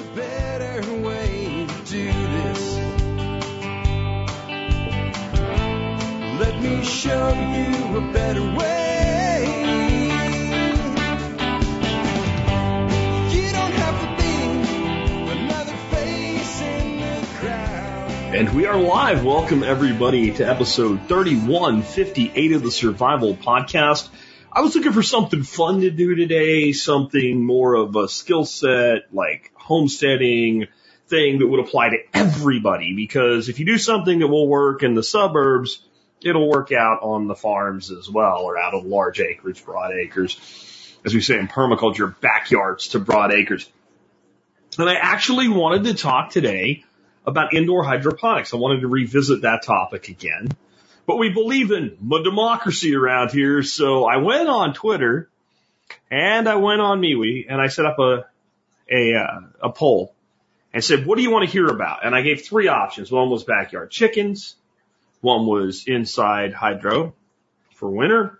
a better way to do this. Let me show you a better way. And we are live. Welcome everybody to episode 3158 of the Survival Podcast. I was looking for something fun to do today, something more of a skill set, like homesteading thing that would apply to everybody. Because if you do something that will work in the suburbs, it'll work out on the farms as well, or out of large acreage, broad acres. As we say in permaculture, backyards to broad acres. And I actually wanted to talk today about indoor hydroponics. I wanted to revisit that topic again. But we believe in democracy around here, so I went on Twitter and I went on MeWe and I set up a a uh, a poll and said, "What do you want to hear about?" And I gave three options. One was backyard chickens, one was inside hydro for winter,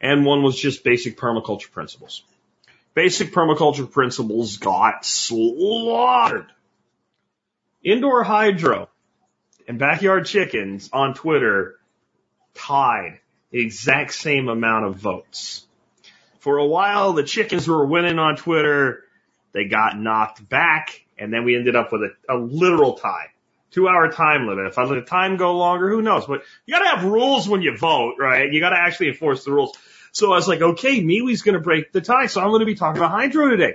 and one was just basic permaculture principles. Basic permaculture principles got slaughtered. Indoor hydro and backyard chickens on Twitter tied the exact same amount of votes. For a while, the chickens were winning on Twitter. They got knocked back, and then we ended up with a, a literal tie. Two hour time limit. If I let the time go longer, who knows? But you gotta have rules when you vote, right? You gotta actually enforce the rules. So I was like, okay, MeWe's gonna break the tie, so I'm gonna be talking about hydro today.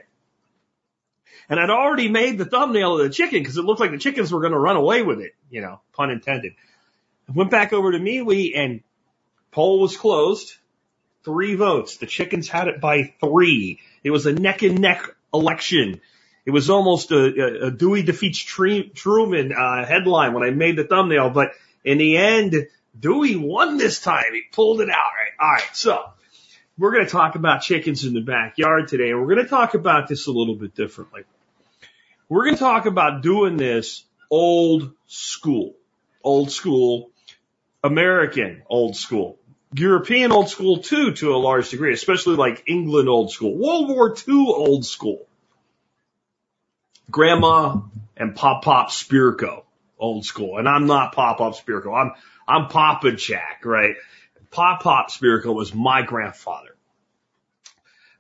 And I'd already made the thumbnail of the chicken because it looked like the chickens were gonna run away with it, you know, pun intended. I went back over to MeWe and poll was closed. Three votes. The chickens had it by three. It was a neck and neck election. It was almost a, a, Dewey defeats Truman uh, headline when I made the thumbnail, but in the end, Dewey won this time. He pulled it out. Right. All right. So we're going to talk about chickens in the backyard today, and we're going to talk about this a little bit differently. We're going to talk about doing this old school, old school, American old school. European old school too, to a large degree, especially like England old school, World War II old school. Grandma and Pop Pop Spirko old school. And I'm not Pop Pop Spirko. I'm, I'm Papa Jack, right? Pop Pop Spirko was my grandfather.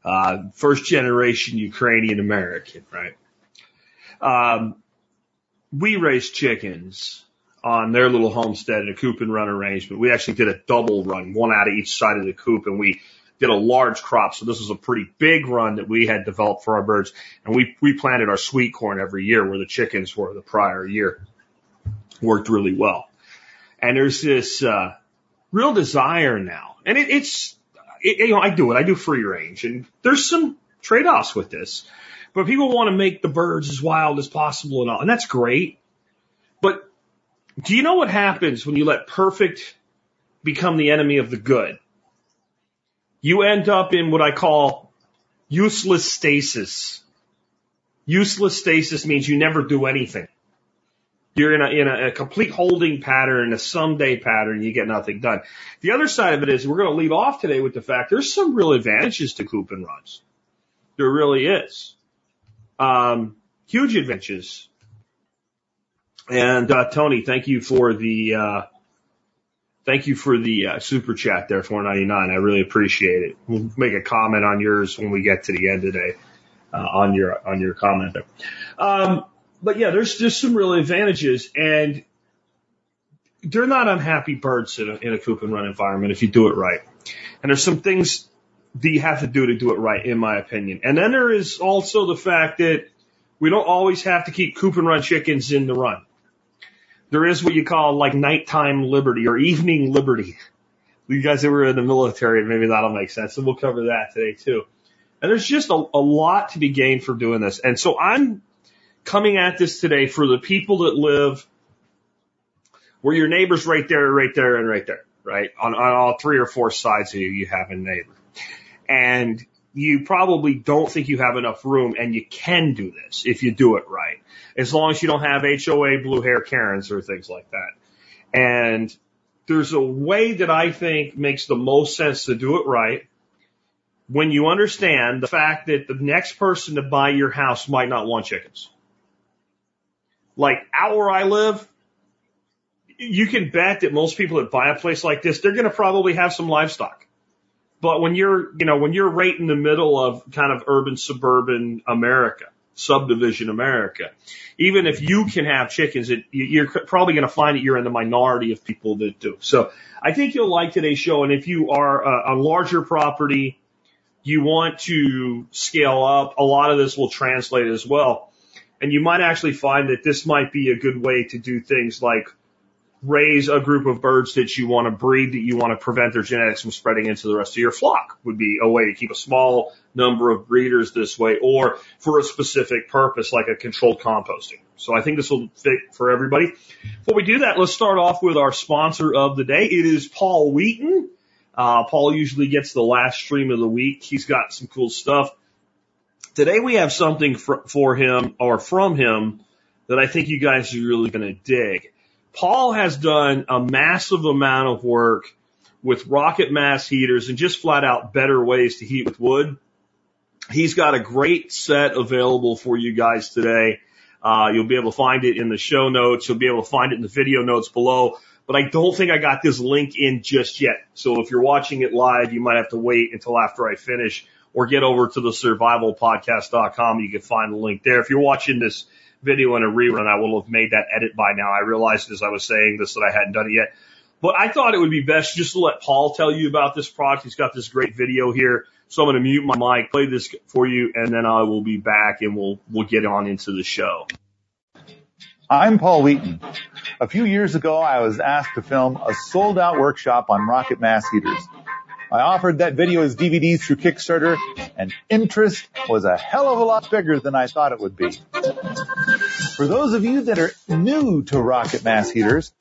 Uh, first generation Ukrainian American, right? Um, we raised chickens on their little homestead in a coop and run arrangement. We actually did a double run, one out of each side of the coop, and we did a large crop. So this was a pretty big run that we had developed for our birds. And we, we planted our sweet corn every year where the chickens were the prior year. Worked really well. And there's this, uh, real desire now. And it, it's, it, you know, I do it. I do free range and there's some trade-offs with this, but people want to make the birds as wild as possible and all. And that's great. But do you know what happens when you let perfect become the enemy of the good? You end up in what I call useless stasis. Useless stasis means you never do anything. You're in a, in a, a complete holding pattern, a someday pattern, you get nothing done. The other side of it is we're going to leave off today with the fact there's some real advantages to coop and runs. There really is. Um, huge advantages and uh, Tony, thank you for the uh, thank you for the uh, super chat there, four ninety nine. I really appreciate it. We'll make a comment on yours when we get to the end today uh, on your on your comment there. Um, but yeah, there's just some real advantages, and they're not unhappy birds in a, in a coop and run environment if you do it right. And there's some things that you have to do to do it right, in my opinion. And then there is also the fact that we don't always have to keep coop and run chickens in the run there is what you call like nighttime liberty or evening liberty. You guys that were in the military, maybe that'll make sense. And we'll cover that today too. And there's just a, a lot to be gained from doing this. And so I'm coming at this today for the people that live where your neighbor's right there, right there, and right there, right? On, on all three or four sides of you, you have a neighbor. And you probably don't think you have enough room and you can do this if you do it right. As long as you don't have HOA blue hair Karens or things like that. And there's a way that I think makes the most sense to do it right when you understand the fact that the next person to buy your house might not want chickens. Like out where I live, you can bet that most people that buy a place like this, they're going to probably have some livestock. But when you're, you know, when you're right in the middle of kind of urban suburban America, subdivision America, even if you can have chickens, it, you're probably going to find that you're in the minority of people that do. So I think you'll like today's show. And if you are a, a larger property, you want to scale up, a lot of this will translate as well. And you might actually find that this might be a good way to do things like raise a group of birds that you want to breed that you want to prevent their genetics from spreading into the rest of your flock would be a way to keep a small number of breeders this way or for a specific purpose like a controlled composting. So I think this will fit for everybody. Before we do that, let's start off with our sponsor of the day. It is Paul Wheaton. Uh, Paul usually gets the last stream of the week. He's got some cool stuff. Today we have something for, for him or from him that I think you guys are really going to dig. Paul has done a massive amount of work with rocket mass heaters and just flat out better ways to heat with wood. He's got a great set available for you guys today. Uh, you'll be able to find it in the show notes. You'll be able to find it in the video notes below. But I don't think I got this link in just yet. So if you're watching it live, you might have to wait until after I finish or get over to the survivalpodcast.com. You can find the link there. If you're watching this video in a rerun, I will have made that edit by now. I realized as I was saying this that I hadn't done it yet. But I thought it would be best just to let Paul tell you about this product. He's got this great video here. So I'm going to mute my mic, play this for you, and then I will be back and we'll, we'll get on into the show. I'm Paul Wheaton. A few years ago, I was asked to film a sold out workshop on rocket mass heaters. I offered that video as DVDs through Kickstarter and interest was a hell of a lot bigger than I thought it would be. For those of you that are new to rocket mass heaters,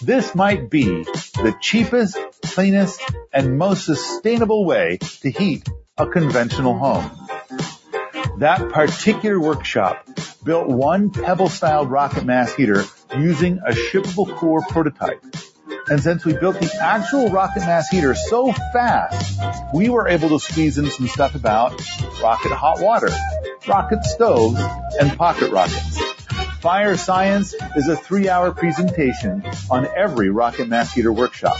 this might be the cheapest, cleanest, and most sustainable way to heat a conventional home. That particular workshop built one pebble style rocket mass heater using a shippable core prototype. And since we built the actual rocket mass heater so fast, we were able to squeeze in some stuff about rocket hot water, rocket stoves, and pocket rockets. Fire Science is a three hour presentation on every rocket mass heater workshop.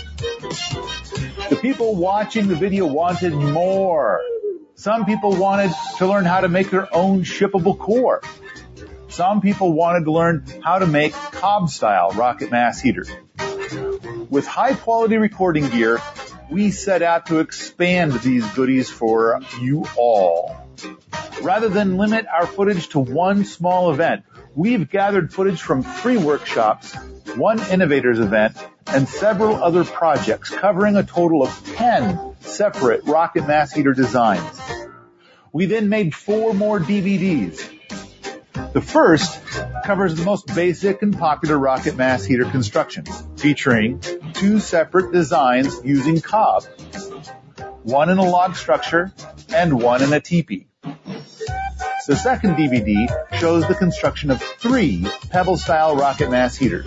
The people watching the video wanted more. Some people wanted to learn how to make their own shippable core. Some people wanted to learn how to make cob style rocket mass heaters. With high quality recording gear, we set out to expand these goodies for you all. Rather than limit our footage to one small event, we've gathered footage from three workshops, one innovators event, and several other projects covering a total of 10 separate rocket mass heater designs. We then made four more DVDs. The first covers the most basic and popular rocket mass heater construction, featuring two separate designs using cob, one in a log structure and one in a teepee. The second DVD shows the construction of three pebble-style rocket mass heaters.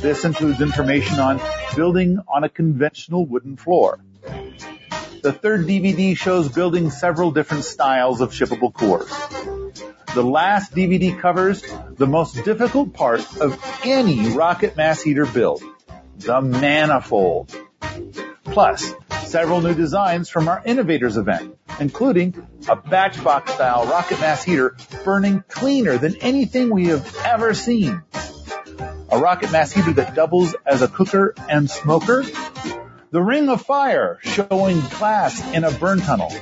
This includes information on building on a conventional wooden floor. The third DVD shows building several different styles of shippable cores. The last DVD covers the most difficult part of any rocket mass heater build, the manifold. Plus, several new designs from our innovators event, including a batchbox style rocket mass heater burning cleaner than anything we have ever seen. A rocket mass heater that doubles as a cooker and smoker. The ring of fire showing glass in a burn tunnel.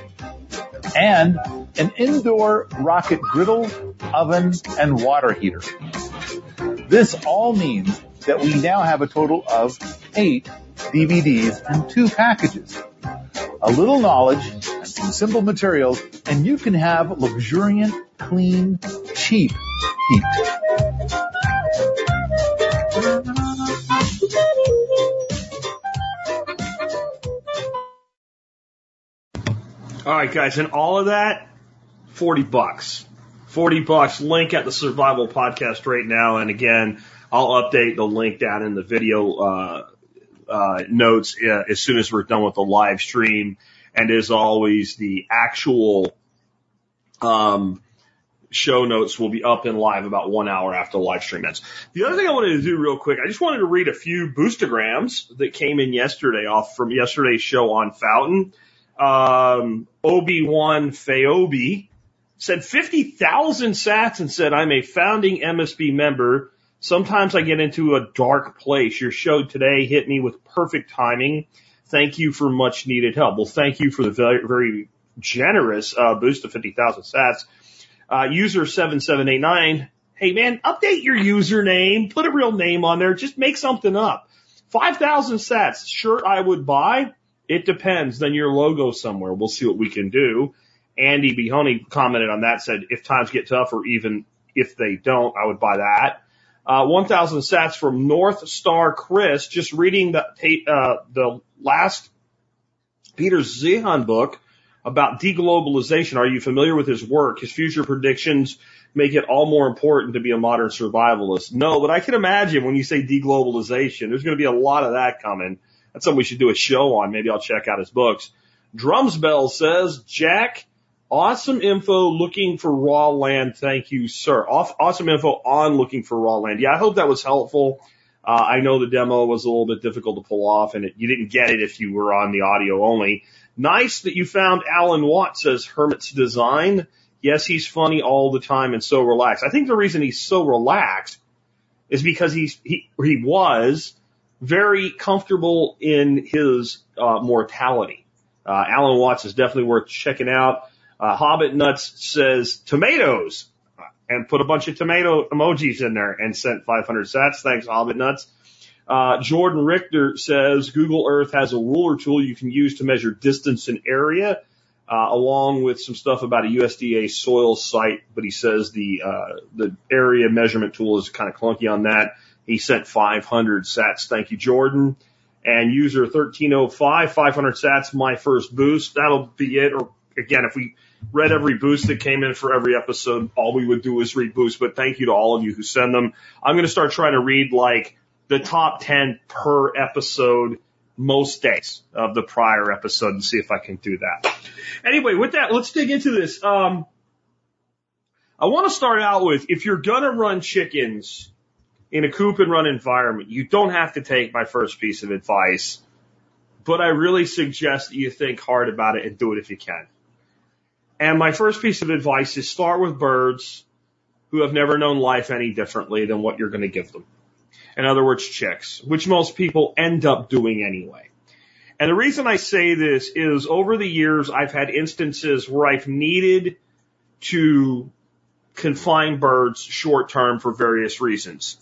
And an indoor rocket griddle, oven, and water heater. This all means that we now have a total of eight DVDs and two packages. A little knowledge and some simple materials and you can have luxuriant, clean, cheap heat. All right, guys, and all of that, 40 bucks. 40 bucks. Link at the survival podcast right now. And again, I'll update the link down in the video, uh, uh, notes uh, as soon as we're done with the live stream. And as always, the actual, um, show notes will be up and live about one hour after the live stream ends. The other thing I wanted to do real quick, I just wanted to read a few boostograms that came in yesterday off from yesterday's show on Fountain. Um, Obi-Wan Faobi said 50,000 sats and said, I'm a founding MSB member. Sometimes I get into a dark place. Your show today hit me with perfect timing. Thank you for much needed help. Well, thank you for the very, very generous uh, boost of 50,000 sats. Uh, user 7789, hey man, update your username, put a real name on there, just make something up. 5,000 sats, shirt I would buy. It depends. Then your logo somewhere. We'll see what we can do. Andy Behoney commented on that, said if times get tough or even if they don't, I would buy that. Uh, 1,000 sats from North Star Chris, just reading the, uh, the last Peter Zeihan book about deglobalization. Are you familiar with his work? His future predictions make it all more important to be a modern survivalist. No, but I can imagine when you say deglobalization, there's going to be a lot of that coming. That's something we should do a show on. Maybe I'll check out his books. Drumsbell says, Jack, awesome info looking for raw land. Thank you, sir. Awesome info on looking for raw land. Yeah, I hope that was helpful. Uh, I know the demo was a little bit difficult to pull off and it, you didn't get it if you were on the audio only. Nice that you found Alan Watts says Hermit's design. Yes, he's funny all the time and so relaxed. I think the reason he's so relaxed is because he's, he, he was very comfortable in his, uh, mortality. Uh, Alan Watts is definitely worth checking out. Uh, Hobbit Nuts says tomatoes and put a bunch of tomato emojis in there and sent 500 sats. Thanks, Hobbit Nuts. Uh, Jordan Richter says Google Earth has a ruler tool you can use to measure distance and area, uh, along with some stuff about a USDA soil site. But he says the uh, the area measurement tool is kind of clunky on that. He sent 500 sats. Thank you, Jordan. And user 1305, 500 sats, my first boost. That'll be it. Or again, if we read every boost that came in for every episode, all we would do is read boosts. But thank you to all of you who send them. I'm going to start trying to read like the top 10 per episode most days of the prior episode and see if I can do that. Anyway, with that, let's dig into this. Um, I want to start out with if you're going to run chickens in a coop and run environment, you don't have to take my first piece of advice, but I really suggest that you think hard about it and do it if you can. And my first piece of advice is start with birds who have never known life any differently than what you're going to give them. In other words, chicks, which most people end up doing anyway. And the reason I say this is over the years, I've had instances where I've needed to confine birds short term for various reasons.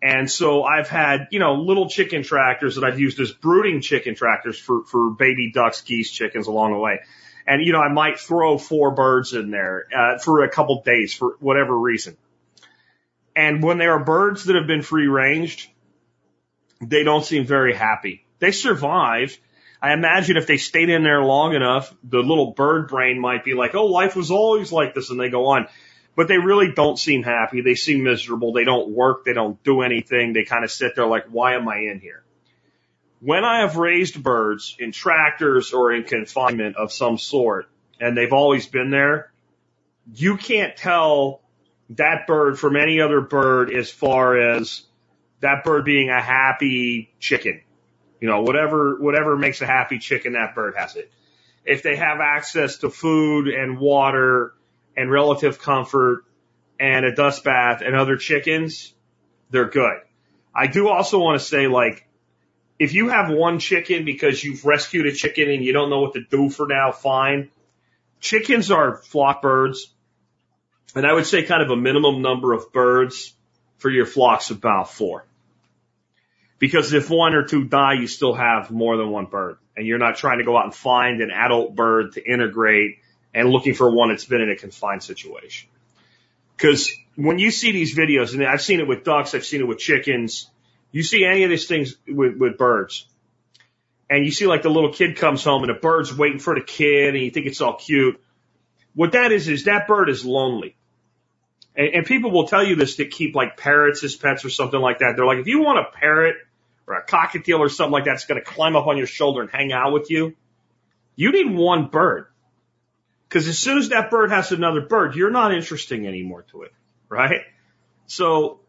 And so I've had, you know, little chicken tractors that I've used as brooding chicken tractors for, for baby ducks, geese, chickens along the way. And, you know, I might throw four birds in there, uh, for a couple days for whatever reason. And when there are birds that have been free ranged, they don't seem very happy. They survive. I imagine if they stayed in there long enough, the little bird brain might be like, oh, life was always like this, and they go on. But they really don't seem happy. They seem miserable. They don't work. They don't do anything. They kind of sit there like, why am I in here? When I have raised birds in tractors or in confinement of some sort, and they've always been there, you can't tell that bird from any other bird as far as that bird being a happy chicken. You know, whatever, whatever makes a happy chicken, that bird has it. If they have access to food and water and relative comfort and a dust bath and other chickens, they're good. I do also want to say like, if you have one chicken because you've rescued a chicken and you don't know what to do for now, fine. Chickens are flock birds. And I would say kind of a minimum number of birds for your flocks about four. Because if one or two die, you still have more than one bird. And you're not trying to go out and find an adult bird to integrate and looking for one that's been in a confined situation. Because when you see these videos, and I've seen it with ducks, I've seen it with chickens, you see any of these things with, with birds. And you see like the little kid comes home and the bird's waiting for the kid and you think it's all cute. What that is, is that bird is lonely. And, and people will tell you this that keep like parrots as pets or something like that. They're like, if you want a parrot or a cockatiel or something like that, that's going to climb up on your shoulder and hang out with you. You need one bird. Because as soon as that bird has another bird, you're not interesting anymore to it, right? So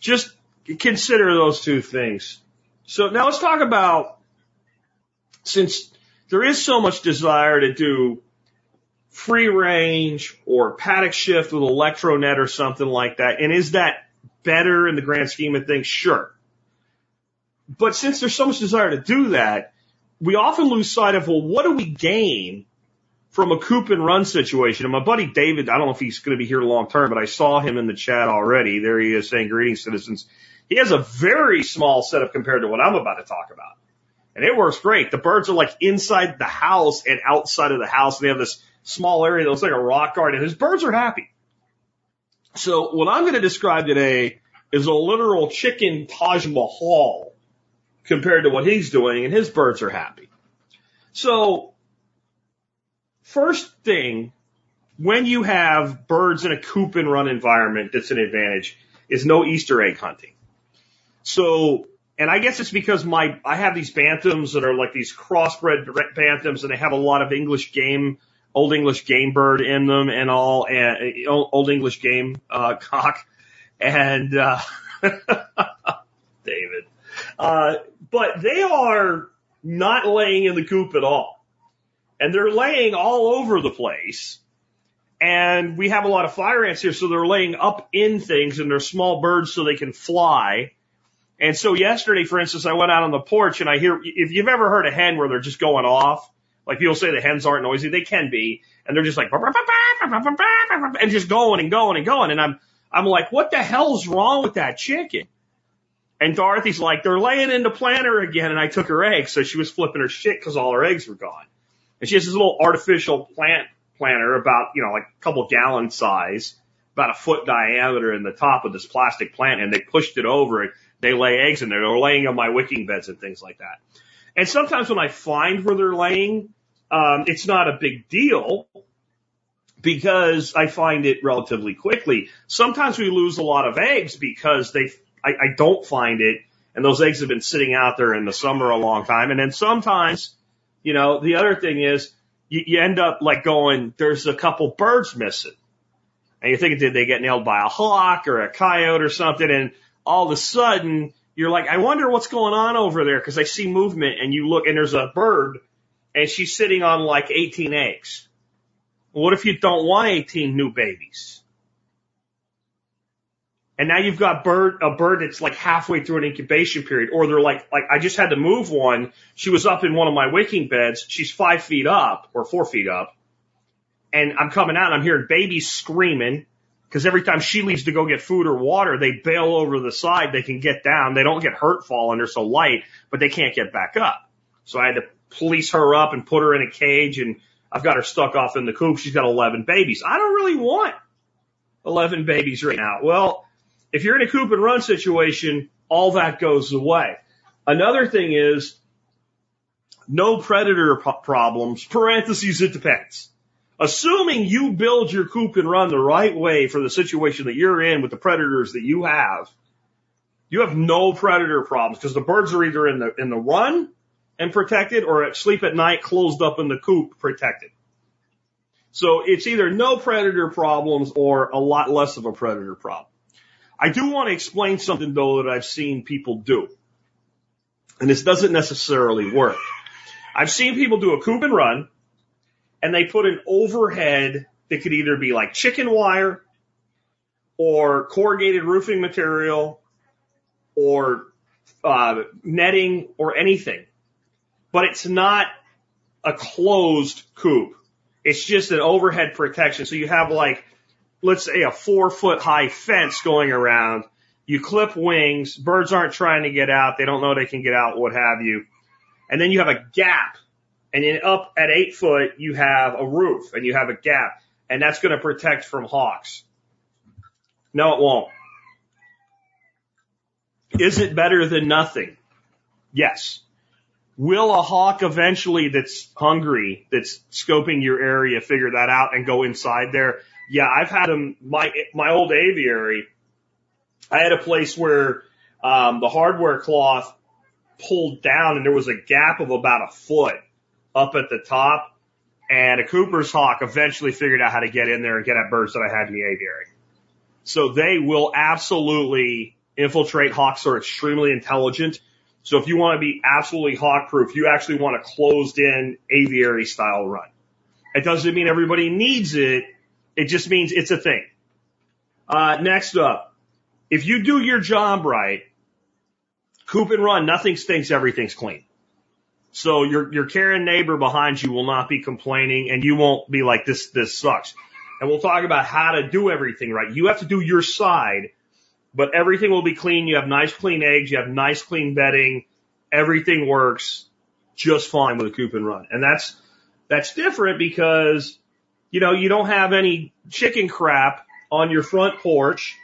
just consider those two things. So now let's talk about since there is so much desire to do free range or paddock shift with electronet or something like that, and is that better in the grand scheme of things? Sure. But since there's so much desire to do that, we often lose sight of, well, what do we gain from a coop and run situation? And my buddy David, I don't know if he's going to be here long term, but I saw him in the chat already. There he is saying greetings, citizens. He has a very small setup compared to what I'm about to talk about. And it works great. The birds are like inside the house and outside of the house. And they have this small area that looks like a rock garden. And his birds are happy. So what I'm going to describe today is a literal chicken Taj Mahal compared to what he's doing, and his birds are happy. So, first thing, when you have birds in a coop and run environment, that's an advantage, is no Easter egg hunting. So, and I guess it's because my, I have these bantams that are like these crossbred bantams and they have a lot of English game, old English game bird in them and all, and old English game, uh, cock. And, uh, David, uh, but they are not laying in the coop at all. And they're laying all over the place. And we have a lot of fire ants here, so they're laying up in things and they're small birds so they can fly. And so yesterday, for instance, I went out on the porch and I hear, if you've ever heard a hen where they're just going off, like people say the hens aren't noisy, they can be, and they're just like, and just going and going and going. And I'm, I'm like, what the hell's wrong with that chicken? And Dorothy's like, they're laying in the planter again. And I took her eggs. So she was flipping her shit because all her eggs were gone. And she has this little artificial plant planter about, you know, like a couple gallon size, about a foot diameter in the top of this plastic plant. And they pushed it over and they lay eggs in there. They're laying on my wicking beds and things like that. And sometimes when I find where they're laying, um, it's not a big deal because I find it relatively quickly. Sometimes we lose a lot of eggs because they I, I don't find it. And those eggs have been sitting out there in the summer a long time. And then sometimes, you know, the other thing is you, you end up like going, there's a couple birds missing. And you're thinking, did they get nailed by a hawk or a coyote or something? And all of a sudden you're like, I wonder what's going on over there because I see movement and you look and there's a bird and she's sitting on like 18 eggs. What if you don't want 18 new babies? And now you've got bird, a bird that's like halfway through an incubation period, or they're like, like I just had to move one. She was up in one of my wicking beds. She's five feet up or four feet up. And I'm coming out and I'm hearing babies screaming because every time she leaves to go get food or water, they bail over the side. They can get down. They don't get hurt falling. They're so light, but they can't get back up. So I had to police her up and put her in a cage and I've got her stuck off in the coop. She's got 11 babies. I don't really want 11 babies right now. Well, if you're in a coop and run situation, all that goes away. Another thing is no predator pro- problems, parentheses, it depends. Assuming you build your coop and run the right way for the situation that you're in with the predators that you have, you have no predator problems because the birds are either in the, in the run and protected or at sleep at night closed up in the coop protected. So it's either no predator problems or a lot less of a predator problem. I do want to explain something though that I've seen people do. And this doesn't necessarily work. I've seen people do a coop and run and they put an overhead that could either be like chicken wire or corrugated roofing material or uh, netting or anything. But it's not a closed coop. It's just an overhead protection. So you have like let's say a four foot high fence going around. You clip wings. Birds aren't trying to get out. They don't know they can get out, what have you. And then you have a gap. And then up at eight foot, you have a roof and you have a gap. And that's going to protect from hawks. No, it won't. Is it better than nothing? Yes. Will a hawk eventually that's hungry, that's scoping your area, figure that out and go inside there? Yeah, I've had them, my, my old aviary, I had a place where, um, the hardware cloth pulled down and there was a gap of about a foot up at the top. And a Cooper's hawk eventually figured out how to get in there and get at birds that I had in the aviary. So they will absolutely infiltrate. Hawks are extremely intelligent. So if you want to be absolutely hawk proof, you actually want a closed in aviary style run. It doesn't mean everybody needs it. It just means it's a thing. Uh, next up, if you do your job right, coop and run, nothing stinks, everything's clean. So your, your caring neighbor behind you will not be complaining and you won't be like, this, this sucks. And we'll talk about how to do everything right. You have to do your side but everything will be clean. You have nice clean eggs. You have nice clean bedding. Everything works just fine with a coop and run. And that's, that's different because, you know, you don't have any chicken crap on your front porch,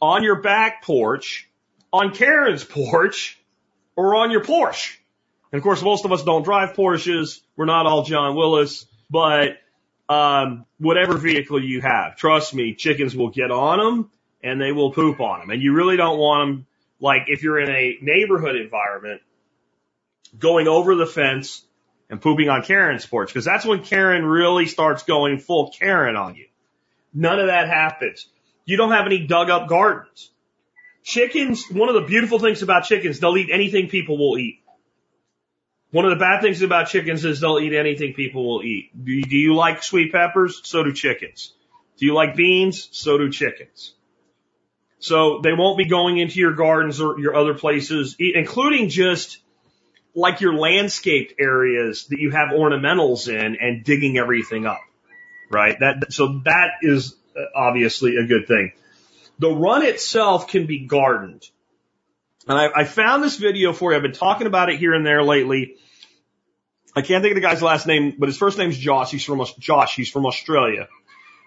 on your back porch, on Karen's porch, or on your Porsche. And of course, most of us don't drive Porsches. We're not all John Willis, but, um, whatever vehicle you have, trust me, chickens will get on them and they will poop on them. And you really don't want them, like if you're in a neighborhood environment, going over the fence and pooping on Karen's porch, because that's when Karen really starts going full Karen on you. None of that happens. You don't have any dug up gardens. Chickens, one of the beautiful things about chickens, they'll eat anything people will eat. One of the bad things about chickens is they'll eat anything people will eat. Do you like sweet peppers? So do chickens. Do you like beans? So do chickens. So they won't be going into your gardens or your other places, including just like your landscaped areas that you have ornamentals in and digging everything up. Right? That, so that is uh, obviously a good thing. The run itself can be gardened. And I, I found this video for you. I've been talking about it here and there lately. I can't think of the guy's last name, but his first name's Josh. He's from Josh. He's from Australia.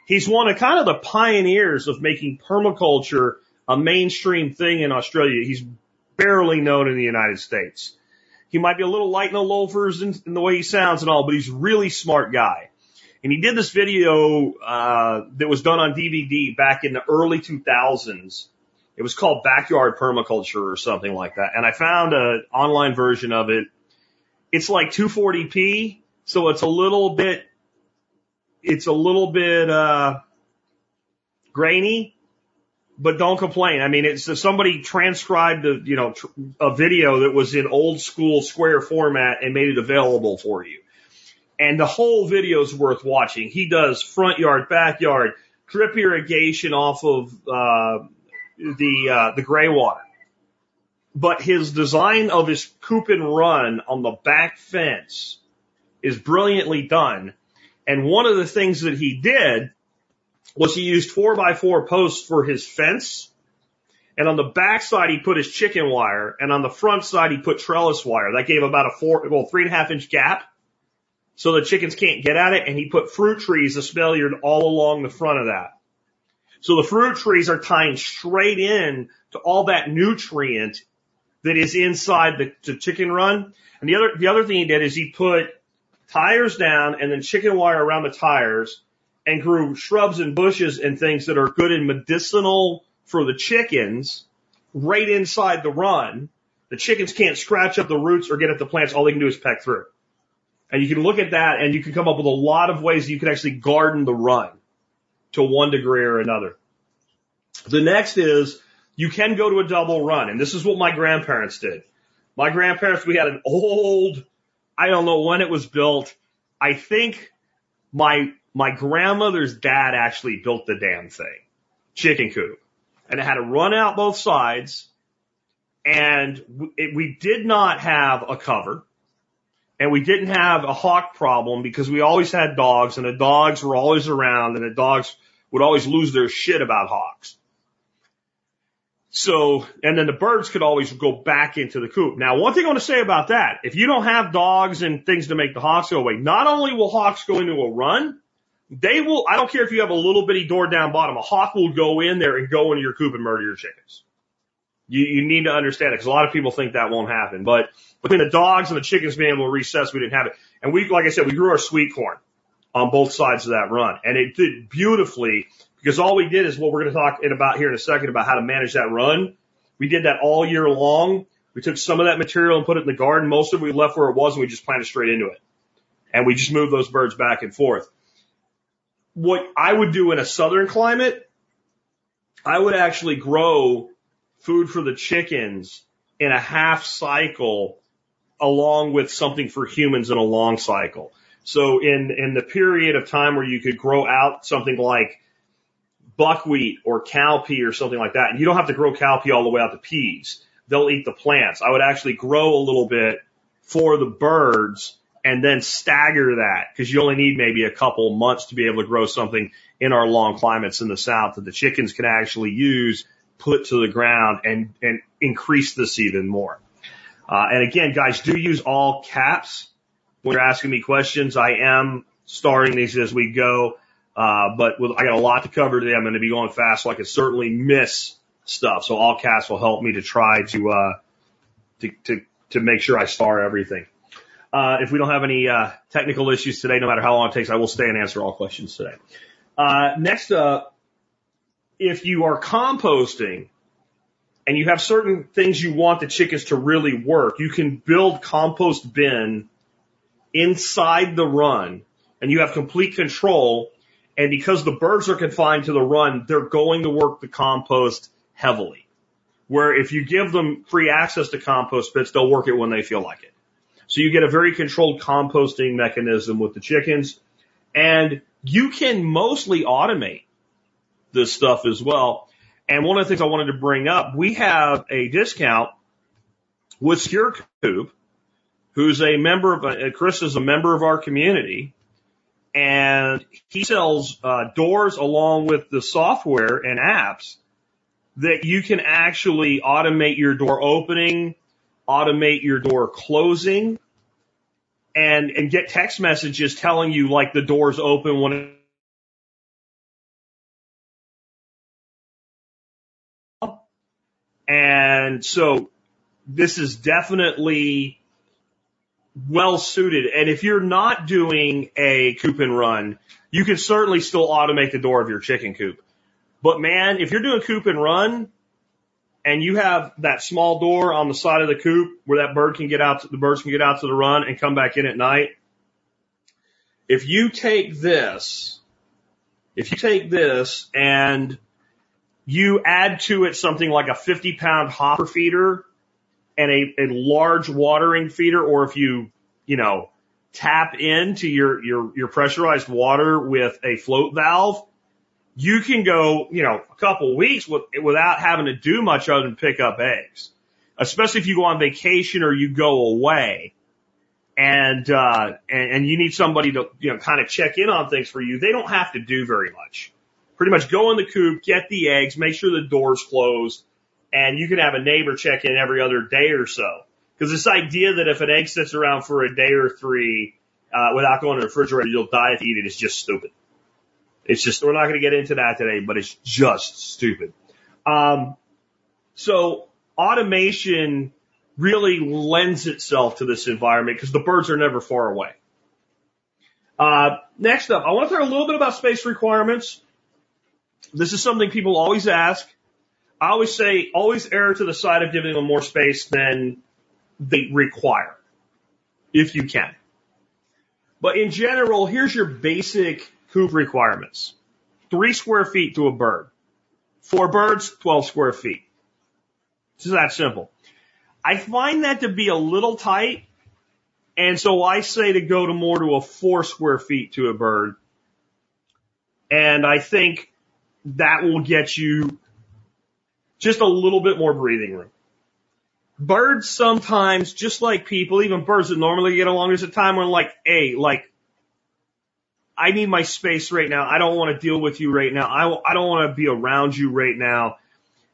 He's one of kind of the pioneers of making permaculture a mainstream thing in Australia. He's barely known in the United States. He might be a little light in the loafers in, in the way he sounds and all, but he's a really smart guy. And he did this video uh, that was done on DVD back in the early 2000s. It was called Backyard Permaculture or something like that. And I found an online version of it. It's like 240p, so it's a little bit, it's a little bit uh, grainy, but don't complain. I mean, it's if somebody transcribed a, you know, a video that was in old school square format and made it available for you. And the whole video is worth watching. He does front yard, backyard, drip irrigation off of, uh, the, uh, the gray water. But his design of his coop and run on the back fence is brilliantly done. And one of the things that he did was he used four by four posts for his fence. And on the back side, he put his chicken wire. And on the front side, he put trellis wire. That gave about a four, well, three and a half inch gap. So the chickens can't get at it. And he put fruit trees espaliered all along the front of that. So the fruit trees are tying straight in to all that nutrient that is inside the, the chicken run. And the other, the other thing he did is he put tires down and then chicken wire around the tires and grew shrubs and bushes and things that are good and medicinal for the chickens right inside the run. The chickens can't scratch up the roots or get at the plants. All they can do is peck through. And you can look at that and you can come up with a lot of ways you can actually garden the run to one degree or another. The next is you can go to a double run. And this is what my grandparents did. My grandparents, we had an old, I don't know when it was built. I think my my grandmother's dad actually built the damn thing, chicken coop, and it had to run out both sides. And we did not have a cover and we didn't have a hawk problem because we always had dogs and the dogs were always around and the dogs would always lose their shit about hawks. So, and then the birds could always go back into the coop. Now, one thing I want to say about that, if you don't have dogs and things to make the hawks go away, not only will hawks go into a run, they will, I don't care if you have a little bitty door down bottom, a hawk will go in there and go into your coop and murder your chickens. You, you need to understand it because a lot of people think that won't happen. But between the dogs and the chickens being able to recess, we didn't have it. And we, like I said, we grew our sweet corn on both sides of that run and it did beautifully because all we did is what we're going to talk in about here in a second about how to manage that run. We did that all year long. We took some of that material and put it in the garden. Most of it we left where it was and we just planted straight into it. And we just moved those birds back and forth. What I would do in a southern climate, I would actually grow food for the chickens in a half cycle along with something for humans in a long cycle. So in, in the period of time where you could grow out something like buckwheat or cowpea or something like that, and you don't have to grow cowpea all the way out to peas. They'll eat the plants. I would actually grow a little bit for the birds and then stagger that because you only need maybe a couple months to be able to grow something in our long climates in the south that the chickens can actually use, put to the ground and, and increase this even more. Uh, and again, guys, do use all caps when you're asking me questions. I am starting these as we go. Uh, but with, I got a lot to cover today. I'm going to be going fast, so I can certainly miss stuff. So all caps will help me to try to, uh, to, to, to make sure I star everything. Uh, if we don't have any, uh, technical issues today, no matter how long it takes, I will stay and answer all questions today. Uh, next up, if you are composting, and you have certain things you want the chickens to really work, you can build compost bin inside the run and you have complete control. And because the birds are confined to the run, they're going to work the compost heavily. Where if you give them free access to compost bits, they'll work it when they feel like it. So you get a very controlled composting mechanism with the chickens and you can mostly automate this stuff as well. And one of the things I wanted to bring up, we have a discount with Secure Coop, who's a member of, uh, Chris is a member of our community, and he sells uh, doors along with the software and apps that you can actually automate your door opening, automate your door closing, and and get text messages telling you like the door's open when And so this is definitely well suited. And if you're not doing a coop and run, you can certainly still automate the door of your chicken coop. But man, if you're doing coop and run and you have that small door on the side of the coop where that bird can get out, to, the birds can get out to the run and come back in at night. If you take this, if you take this and you add to it something like a 50 pound hopper feeder and a, a large watering feeder, or if you, you know, tap into your, your, your pressurized water with a float valve, you can go, you know, a couple weeks with, without having to do much other than pick up eggs. Especially if you go on vacation or you go away and, uh, and, and you need somebody to, you know, kind of check in on things for you. They don't have to do very much pretty much go in the coop, get the eggs, make sure the door's closed, and you can have a neighbor check in every other day or so. Because this idea that if an egg sits around for a day or three uh, without going to the refrigerator, you'll die if you eat it is just stupid. It's just we're not going to get into that today, but it's just stupid. Um, so automation really lends itself to this environment because the birds are never far away. Uh, next up, I want to talk a little bit about space requirements. This is something people always ask. I always say, always err to the side of giving them more space than they require, if you can. But in general, here's your basic coop requirements. Three square feet to a bird. Four birds, 12 square feet. It's that simple. I find that to be a little tight. And so I say to go to more to a four square feet to a bird. And I think that will get you just a little bit more breathing room. Birds sometimes, just like people, even birds that normally get along, there's a time when like, hey, like, I need my space right now. I don't want to deal with you right now. I, I don't want to be around you right now.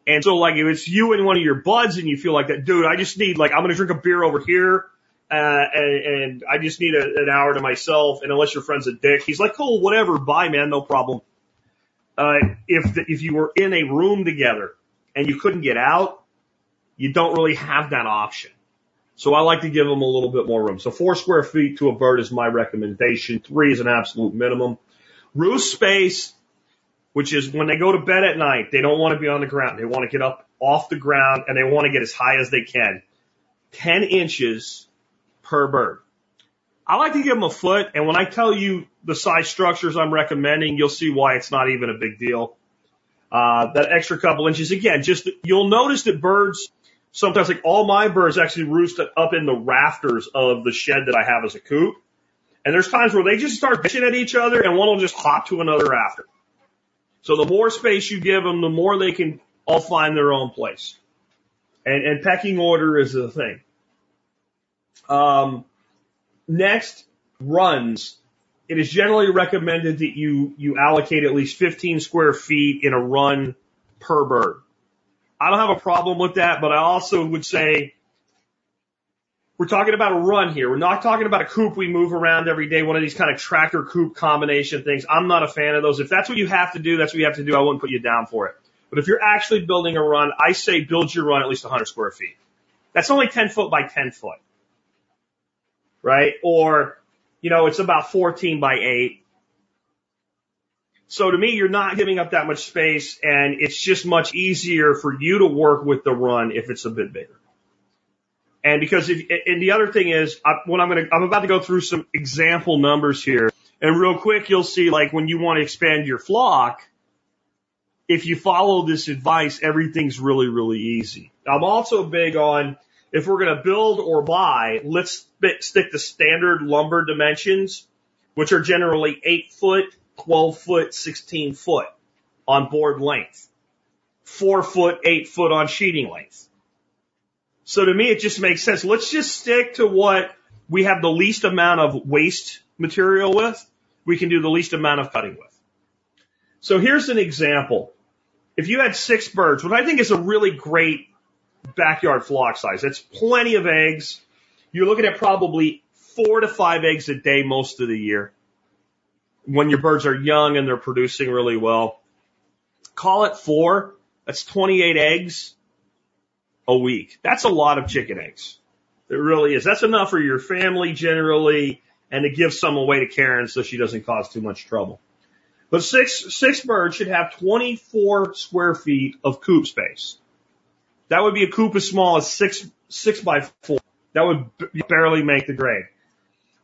And so like if it's you and one of your buds and you feel like that, dude, I just need like, I'm going to drink a beer over here. Uh, and, and I just need a, an hour to myself. And unless your friend's a dick, he's like, cool, whatever. Bye, man. No problem uh, if the, if you were in a room together and you couldn't get out, you don't really have that option. So I like to give them a little bit more room. So four square feet to a bird is my recommendation. Three is an absolute minimum. Roost space, which is when they go to bed at night, they don't want to be on the ground. They want to get up off the ground and they want to get as high as they can. 10 inches per bird. I like to give them a foot. And when I tell you the size structures I'm recommending, you'll see why it's not even a big deal. Uh, that extra couple inches, again, just you'll notice that birds sometimes, like all my birds actually roost up in the rafters of the shed that I have as a coop. And there's times where they just start pitching at each other and one will just hop to another rafter. So the more space you give them, the more they can all find their own place. And, and pecking order is the thing. Um, next, runs. It is generally recommended that you, you allocate at least 15 square feet in a run per bird. I don't have a problem with that, but I also would say we're talking about a run here. We're not talking about a coop we move around every day, one of these kind of tractor coop combination things. I'm not a fan of those. If that's what you have to do, that's what you have to do. I wouldn't put you down for it. But if you're actually building a run, I say build your run at least 100 square feet. That's only 10 foot by 10 foot. Right? Or, you know, it's about 14 by 8. So to me, you're not giving up that much space and it's just much easier for you to work with the run if it's a bit bigger. And because if, and the other thing is, I, when I'm going to, I'm about to go through some example numbers here. And real quick, you'll see like when you want to expand your flock, if you follow this advice, everything's really, really easy. I'm also big on if we're going to build or buy, let's stick to standard lumber dimensions, which are generally eight foot, 12 foot, 16 foot on board length, four foot, eight foot on sheeting length. So to me, it just makes sense. Let's just stick to what we have the least amount of waste material with. We can do the least amount of cutting with. So here's an example. If you had six birds, what I think is a really great backyard flock size, that's plenty of eggs. You're looking at probably four to five eggs a day most of the year when your birds are young and they're producing really well. Call it four. That's 28 eggs a week. That's a lot of chicken eggs. It really is. That's enough for your family generally and to give some away to Karen so she doesn't cause too much trouble. But six, six birds should have 24 square feet of coop space. That would be a coop as small as six, six by four. That would barely make the grade.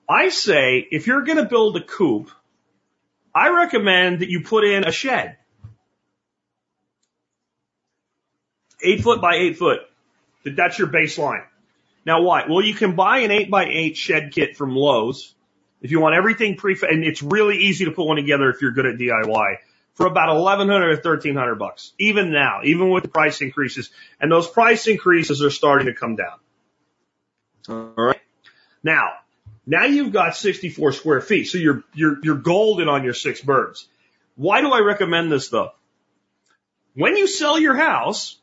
I say if you're going to build a coop, I recommend that you put in a shed. Eight foot by eight foot. That's your baseline. Now why? Well, you can buy an eight by eight shed kit from Lowe's. If you want everything pre, and it's really easy to put one together if you're good at DIY for about 1100 or 1300 bucks. Even now, even with the price increases. And those price increases are starting to come down. All right. Now, now you've got 64 square feet. So you're, you're, you're golden on your six birds. Why do I recommend this though? When you sell your house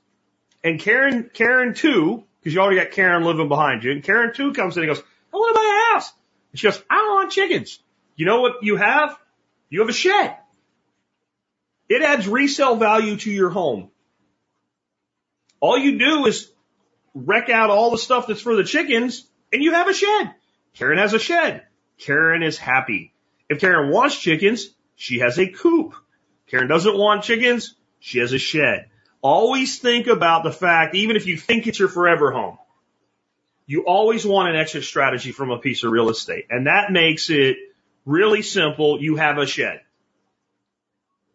and Karen, Karen two, because you already got Karen living behind you, and Karen two comes in and goes, I want to buy a house. And she goes, I don't want chickens. You know what you have? You have a shed. It adds resale value to your home. All you do is wreck out all the stuff that's for the chickens and you have a shed. Karen has a shed. Karen is happy. If Karen wants chickens, she has a coop. Karen doesn't want chickens, she has a shed. Always think about the fact, even if you think it's your forever home, you always want an exit strategy from a piece of real estate. And that makes it really simple. You have a shed.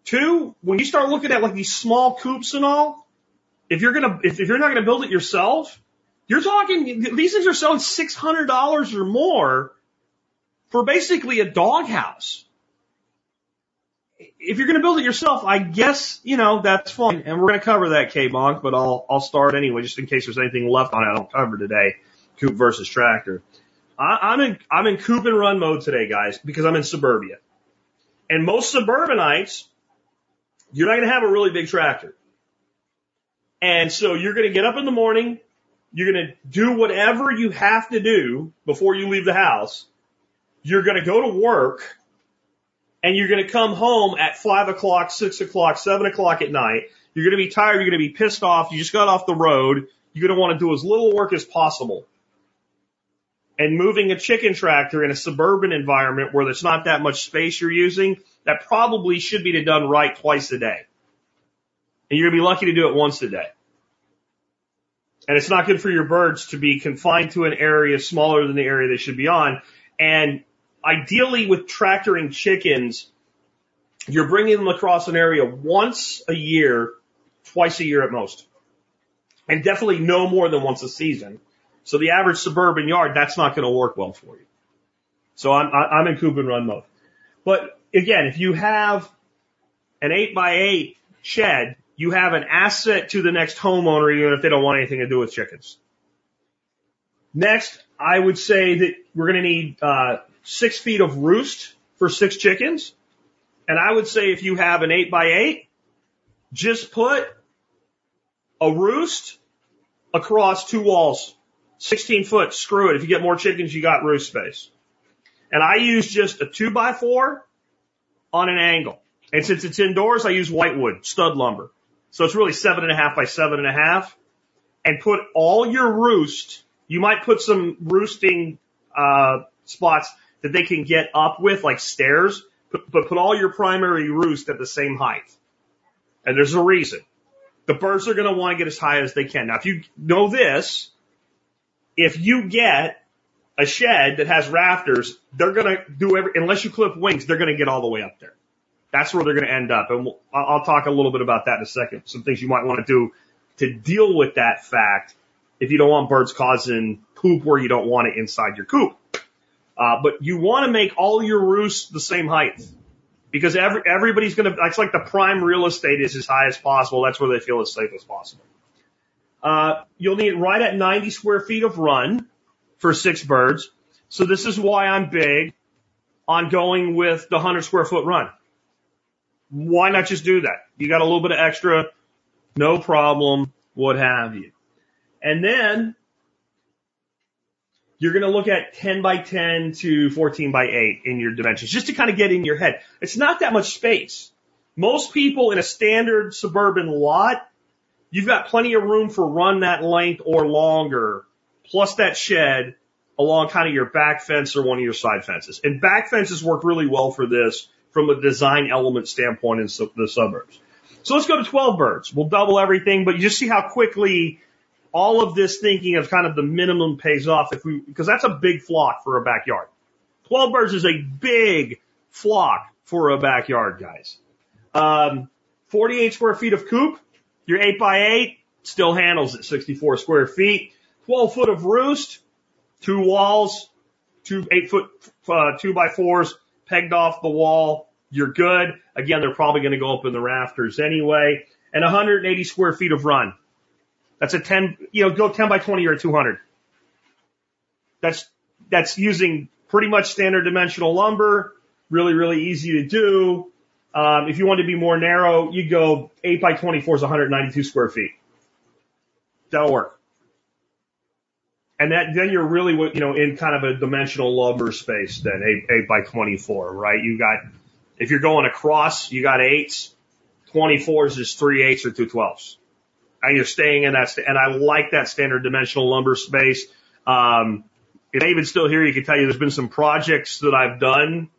Two, when you start looking at like these small coops and all, if you're gonna, if, if you're not gonna build it yourself, you're talking, these things are selling $600 or more for basically a doghouse. If you're going to build it yourself, I guess, you know, that's fine. And we're going to cover that K-Bonk, but I'll, I'll start anyway, just in case there's anything left on it I don't cover today. Coop versus tractor. I, I'm in, I'm in coop and run mode today, guys, because I'm in suburbia. And most suburbanites, you're not going to have a really big tractor. And so you're going to get up in the morning, you're going to do whatever you have to do before you leave the house. You're going to go to work and you're going to come home at five o'clock, six o'clock, seven o'clock at night. You're going to be tired. You're going to be pissed off. You just got off the road. You're going to want to do as little work as possible. And moving a chicken tractor in a suburban environment where there's not that much space you're using, that probably should be done right twice a day. And you're going to be lucky to do it once a day. And it's not good for your birds to be confined to an area smaller than the area they should be on. And ideally with tractoring chickens, you're bringing them across an area once a year, twice a year at most. And definitely no more than once a season. So the average suburban yard, that's not going to work well for you. So I'm, I'm in and run mode. But again, if you have an eight by eight shed, you have an asset to the next homeowner, even if they don't want anything to do with chickens. Next, I would say that we're going to need uh, six feet of roost for six chickens. And I would say if you have an eight by eight, just put a roost across two walls, 16 foot, screw it. If you get more chickens, you got roost space. And I use just a two by four on an angle. And since it's indoors, I use whitewood, stud lumber. So it's really seven and a half by seven and a half. And put all your roost, you might put some roosting, uh, spots that they can get up with, like stairs, but, but put all your primary roost at the same height. And there's a reason. The birds are going to want to get as high as they can. Now, if you know this, if you get a shed that has rafters, they're going to do every, unless you clip wings, they're going to get all the way up there. That's where they're going to end up. And we'll, I'll talk a little bit about that in a second. Some things you might want to do to deal with that fact if you don't want birds causing poop where you don't want it inside your coop. Uh, but you want to make all your roosts the same height because every, everybody's going to, that's like the prime real estate is as high as possible. That's where they feel as safe as possible. Uh, you'll need right at 90 square feet of run for six birds. So this is why I'm big on going with the 100 square foot run. Why not just do that? You got a little bit of extra, no problem, what have you. And then you're going to look at 10 by 10 to 14 by 8 in your dimensions, just to kind of get in your head. It's not that much space. Most people in a standard suburban lot, you've got plenty of room for run that length or longer, plus that shed along kind of your back fence or one of your side fences. And back fences work really well for this from a design element standpoint in the suburbs. So let's go to 12 birds. We'll double everything, but you just see how quickly all of this thinking of kind of the minimum pays off if we, because that's a big flock for a backyard. 12 birds is a big flock for a backyard, guys. Um, 48 square feet of coop, your 8 by 8 still handles it, 64 square feet. 12 foot of roost, two walls, two 8 foot, uh, 2 by 4s pegged off the wall. You're good. Again, they're probably going to go up in the rafters anyway. And 180 square feet of run. That's a 10, you know, go 10 by 20 or 200. That's, that's using pretty much standard dimensional lumber. Really, really easy to do. Um, if you want to be more narrow, you go 8 by 24 is 192 square feet. That'll work. And that, then you're really, you know, in kind of a dimensional lumber space then, 8, 8 by 24, right? You got, if you're going across, you got eights, 24s is three eights or two twelves and you're staying in that, st- and I like that standard dimensional lumber space. Um, if David's still here, he can tell you there's been some projects that I've done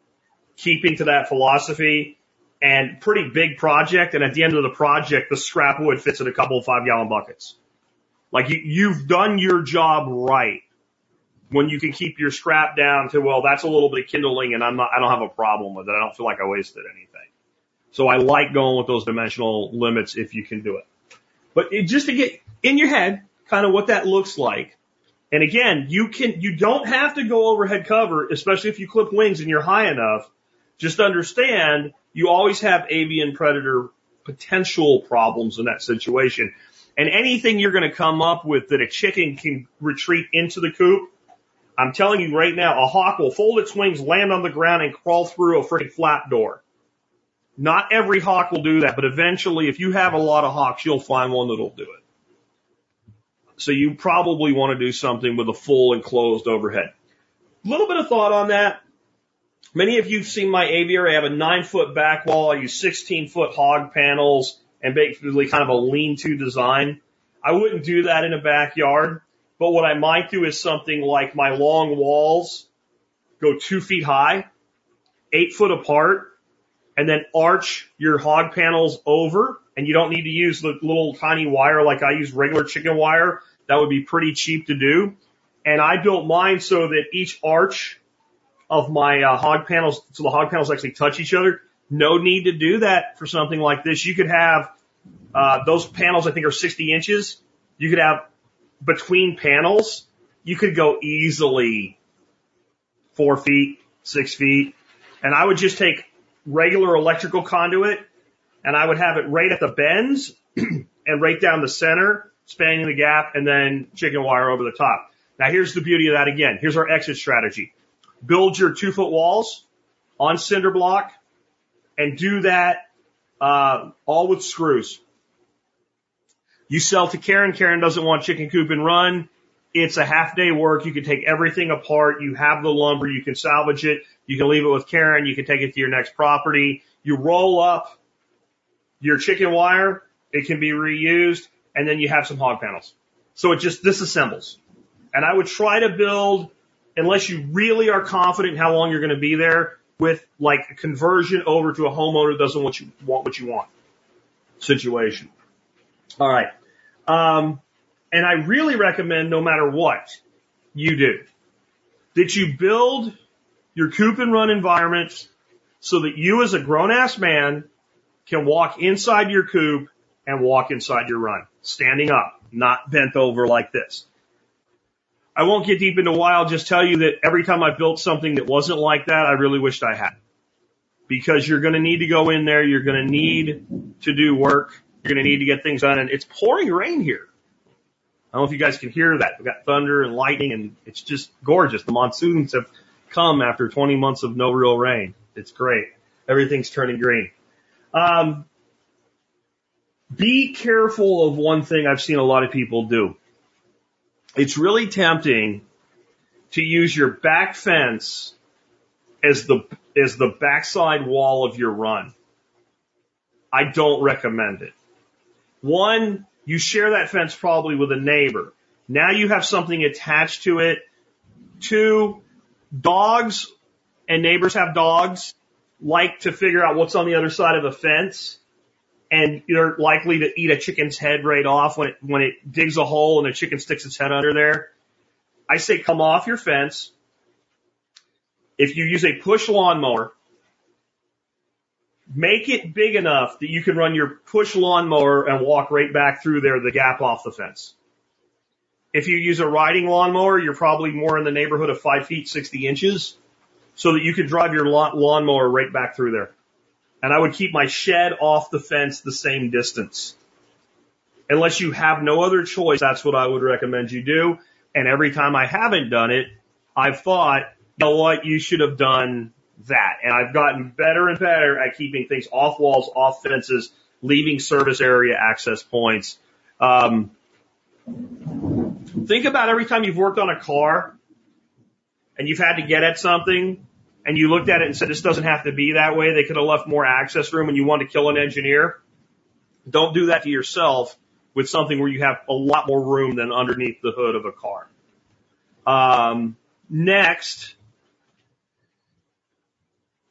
keeping to that philosophy and pretty big project. And at the end of the project, the scrap wood fits in a couple of five gallon buckets. Like you, you've done your job right when you can keep your scrap down to, well, that's a little bit of kindling and I'm not, I don't have a problem with it. I don't feel like I wasted anything. So I like going with those dimensional limits if you can do it. But it, just to get in your head kind of what that looks like. And again, you can, you don't have to go overhead cover, especially if you clip wings and you're high enough. Just understand you always have avian predator potential problems in that situation. And anything you're going to come up with that a chicken can retreat into the coop, I'm telling you right now, a hawk will fold its wings, land on the ground, and crawl through a freaking flap door. Not every hawk will do that, but eventually if you have a lot of hawks, you'll find one that'll do it. So you probably want to do something with a full enclosed overhead. A little bit of thought on that. Many of you have seen my aviary. I have a nine foot back wall. I use 16 foot hog panels and basically kind of a lean to design. I wouldn't do that in a backyard, but what I might do is something like my long walls go two feet high, eight foot apart, and then arch your hog panels over and you don't need to use the little tiny wire like I use regular chicken wire. That would be pretty cheap to do. And I built mine so that each arch of my uh, hog panels so the hog panels actually touch each other. No need to do that for something like this. You could have uh, those panels. I think are 60 inches. You could have between panels. You could go easily four feet, six feet, and I would just take regular electrical conduit and I would have it right at the bends and right down the center, spanning the gap, and then chicken wire over the top. Now here's the beauty of that again. Here's our exit strategy. Build your two foot walls on cinder block and do that uh, all with screws. You sell to Karen. Karen doesn't want chicken coop and run. It's a half day work. You can take everything apart. You have the lumber. You can salvage it. You can leave it with Karen. You can take it to your next property. You roll up your chicken wire. It can be reused and then you have some hog panels. So it just disassembles. And I would try to build, unless you really are confident how long you're going to be there, with like a conversion over to a homeowner doesn't want you want what you want situation. All right. Um, and I really recommend no matter what you do, that you build your coop and run environment so that you as a grown ass man can walk inside your coop and walk inside your run, standing up, not bent over like this. I won't get deep into why. I'll just tell you that every time I built something that wasn't like that, I really wished I had. Because you're going to need to go in there. You're going to need to do work. You're going to need to get things done. And it's pouring rain here. I don't know if you guys can hear that. We've got thunder and lightning and it's just gorgeous. The monsoons have come after 20 months of no real rain. It's great. Everything's turning green. Um, be careful of one thing I've seen a lot of people do. It's really tempting to use your back fence as the, as the backside wall of your run. I don't recommend it. One, you share that fence probably with a neighbor. Now you have something attached to it. Two, dogs and neighbors have dogs like to figure out what's on the other side of a fence and you're likely to eat a chicken's head right off when it, when it digs a hole and the chicken sticks its head under there. I say come off your fence. If you use a push lawnmower, make it big enough that you can run your push lawnmower and walk right back through there, the gap off the fence. If you use a riding lawnmower, you're probably more in the neighborhood of five feet, 60 inches so that you could drive your lawnmower right back through there. And I would keep my shed off the fence the same distance. Unless you have no other choice, that's what I would recommend you do. And every time I haven't done it, I've thought, you know what, you should have done that. And I've gotten better and better at keeping things off walls, off fences, leaving service area access points. Um, think about every time you've worked on a car and you've had to get at something and you looked at it and said, this doesn't have to be that way. They could have left more access room and you want to kill an engineer. Don't do that to yourself with something where you have a lot more room than underneath the hood of a car. Um, next,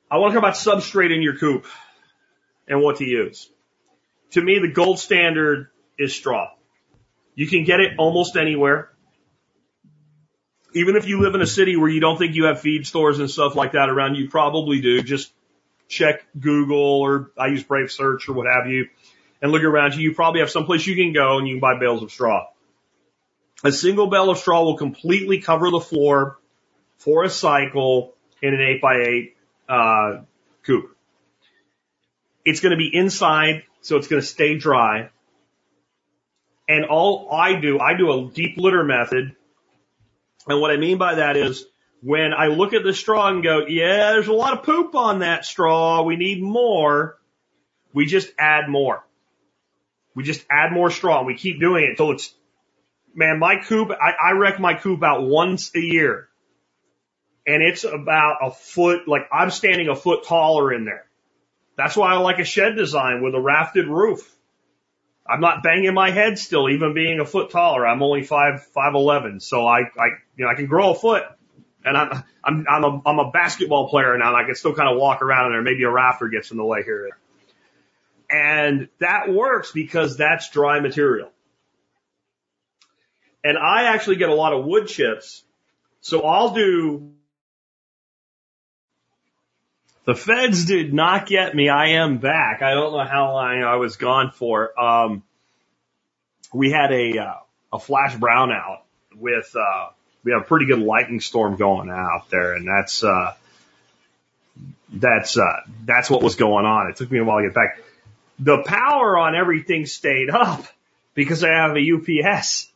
I want to talk about substrate in your coop and what to use. To me, the gold standard is straw. You can get it almost anywhere even if you live in a city where you don't think you have feed stores and stuff like that around, you probably do. Just check Google or I use Brave Search or what have you and look around you. You probably have some place you can go and you can buy bales of straw. A single bale of straw will completely cover the floor for a cycle in an eight by eight, uh, coop. It's going to be inside, so it's going to stay dry. And all I do, I do a deep litter method and what I mean by that is when I look at the straw and go, yeah, there's a lot of poop on that straw. We need more. We just add more. We just add more straw and we keep doing it until it's, man, my coop, I, I wreck my coop out once a year and it's about a foot, like I'm standing a foot taller in there. That's why I like a shed design with a rafted roof. I'm not banging my head still, even being a foot taller. I'm only five, five eleven, so I, I, you know, I can grow a foot, and I'm, I'm, I'm a, I'm a basketball player now, and I can still kind of walk around in there. Maybe a rafter gets in the way here, and that works because that's dry material. And I actually get a lot of wood chips, so I'll do The feds did not get me. I am back. I don't know how long I was gone for. Um, we had a uh, a flash brownout with uh, we have a pretty good lightning storm going out there, and that's uh, that's uh, that's what was going on. It took me a while to get back. The power on everything stayed up because I have a UPS.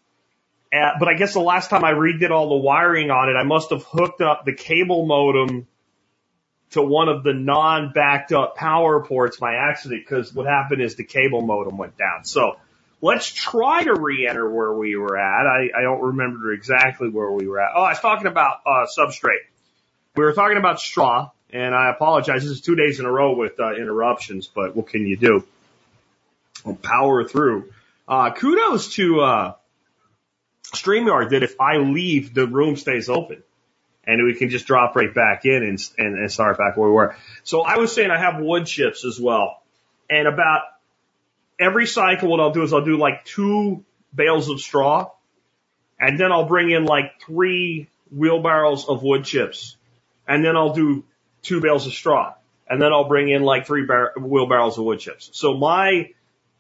Uh, but I guess the last time I redid all the wiring on it, I must have hooked up the cable modem to one of the non-backed up power ports by accident because what happened is the cable modem went down. So let's try to re-enter where we were at. I, I don't remember exactly where we were at. Oh, I was talking about uh, substrate. We were talking about straw, and I apologize. This is two days in a row with uh, interruptions, but what can you do? We'll power through. Uh, kudos to uh, StreamYard that if I leave, the room stays open and we can just drop right back in and, and, and start back where we were. So I was saying I have wood chips as well. And about every cycle, what I'll do is I'll do like two bales of straw and then I'll bring in like three wheelbarrows of wood chips and then I'll do two bales of straw and then I'll bring in like three bar- wheelbarrows of wood chips. So my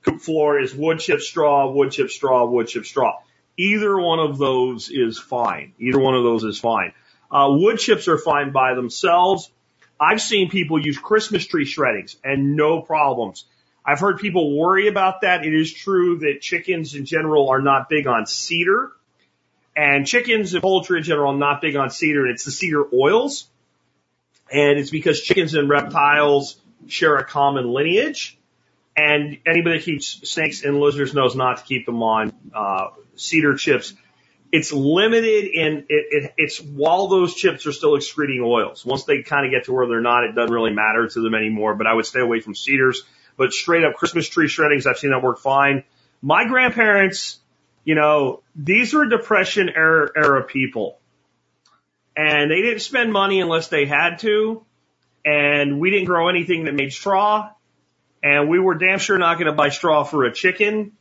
coop floor is wood chip straw, wood chip straw, wood chip straw. Either one of those is fine. Either one of those is fine. Uh, wood chips are fine by themselves. I've seen people use Christmas tree shreddings and no problems. I've heard people worry about that. It is true that chickens in general are not big on cedar and chickens and poultry in general are not big on cedar. It's the cedar oils and it's because chickens and reptiles share a common lineage and anybody that keeps snakes and lizards knows not to keep them on, uh, cedar chips it's limited in it, it, it's while those chips are still excreting oils. Once they kind of get to where they're not, it doesn't really matter to them anymore. But I would stay away from cedars. But straight up Christmas tree shreddings, I've seen that work fine. My grandparents, you know, these were Depression era, era people. And they didn't spend money unless they had to. And we didn't grow anything that made straw. And we were damn sure not going to buy straw for a chicken.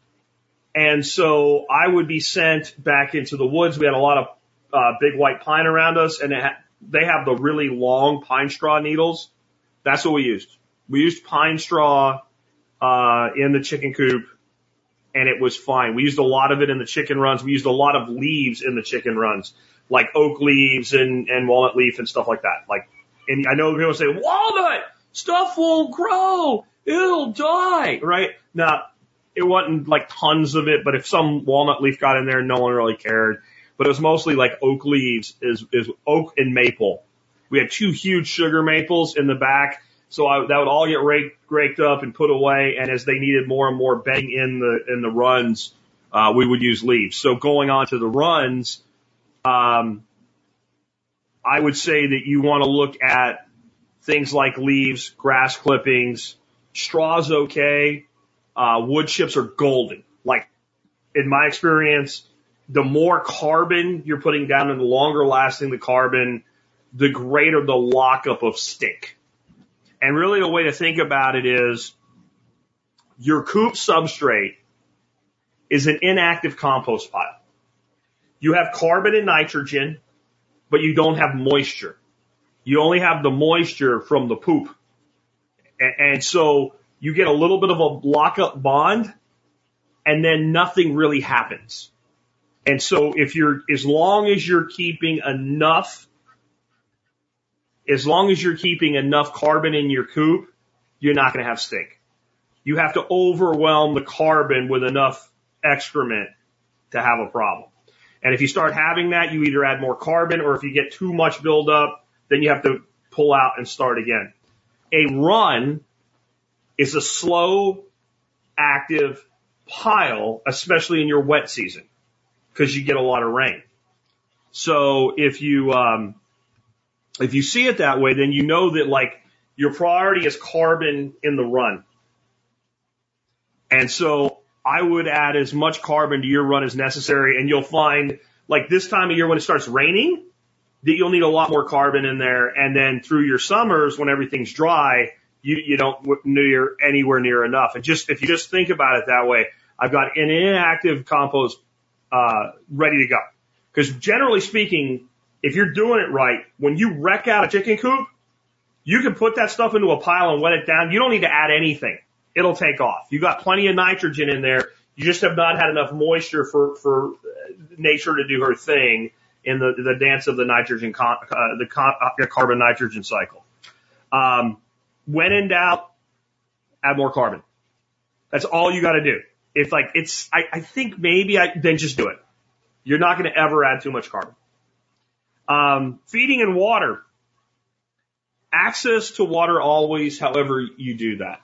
And so I would be sent back into the woods. We had a lot of uh, big white pine around us, and ha- they have the really long pine straw needles. That's what we used. We used pine straw uh, in the chicken coop, and it was fine. We used a lot of it in the chicken runs. We used a lot of leaves in the chicken runs, like oak leaves and, and walnut leaf and stuff like that. Like, and I know people say, walnut, stuff won't grow. It'll die, right? Now, it wasn't like tons of it, but if some walnut leaf got in there, no one really cared. But it was mostly like oak leaves, is is oak and maple. We had two huge sugar maples in the back, so I, that would all get raked, raked up and put away. And as they needed more and more bedding in the in the runs, uh, we would use leaves. So going on to the runs, um, I would say that you want to look at things like leaves, grass clippings, straws okay, uh, wood chips are golden. Like in my experience, the more carbon you're putting down and the longer lasting the carbon, the greater the lockup of stink. And really the way to think about it is your coop substrate is an inactive compost pile. You have carbon and nitrogen, but you don't have moisture. You only have the moisture from the poop. And so you get a little bit of a lockup bond and then nothing really happens. And so if you're, as long as you're keeping enough, as long as you're keeping enough carbon in your coop, you're not going to have stink. You have to overwhelm the carbon with enough excrement to have a problem. And if you start having that, you either add more carbon or if you get too much buildup, then you have to pull out and start again. A run is a slow, active pile, especially in your wet season, because you get a lot of rain. So if you um, if you see it that way, then you know that like your priority is carbon in the run. And so I would add as much carbon to your run as necessary, and you'll find like this time of year when it starts raining, that you'll need a lot more carbon in there. And then through your summers when everything's dry, you, you don't near anywhere near enough. And just, if you just think about it that way, I've got an inactive compost, uh, ready to go. Cause generally speaking, if you're doing it right, when you wreck out a chicken coop, You can put that stuff into a pile and wet it down. You don't need to add anything. It'll take off. You got plenty of nitrogen in there. You just have not had enough moisture for, for nature to do her thing in the, the dance of the nitrogen, con, uh, the con, uh, carbon nitrogen cycle. Um, when in doubt, add more carbon. That's all you got to do. If like it's, I, I think maybe I then just do it. You're not going to ever add too much carbon. Um, feeding and water. Access to water always, however you do that.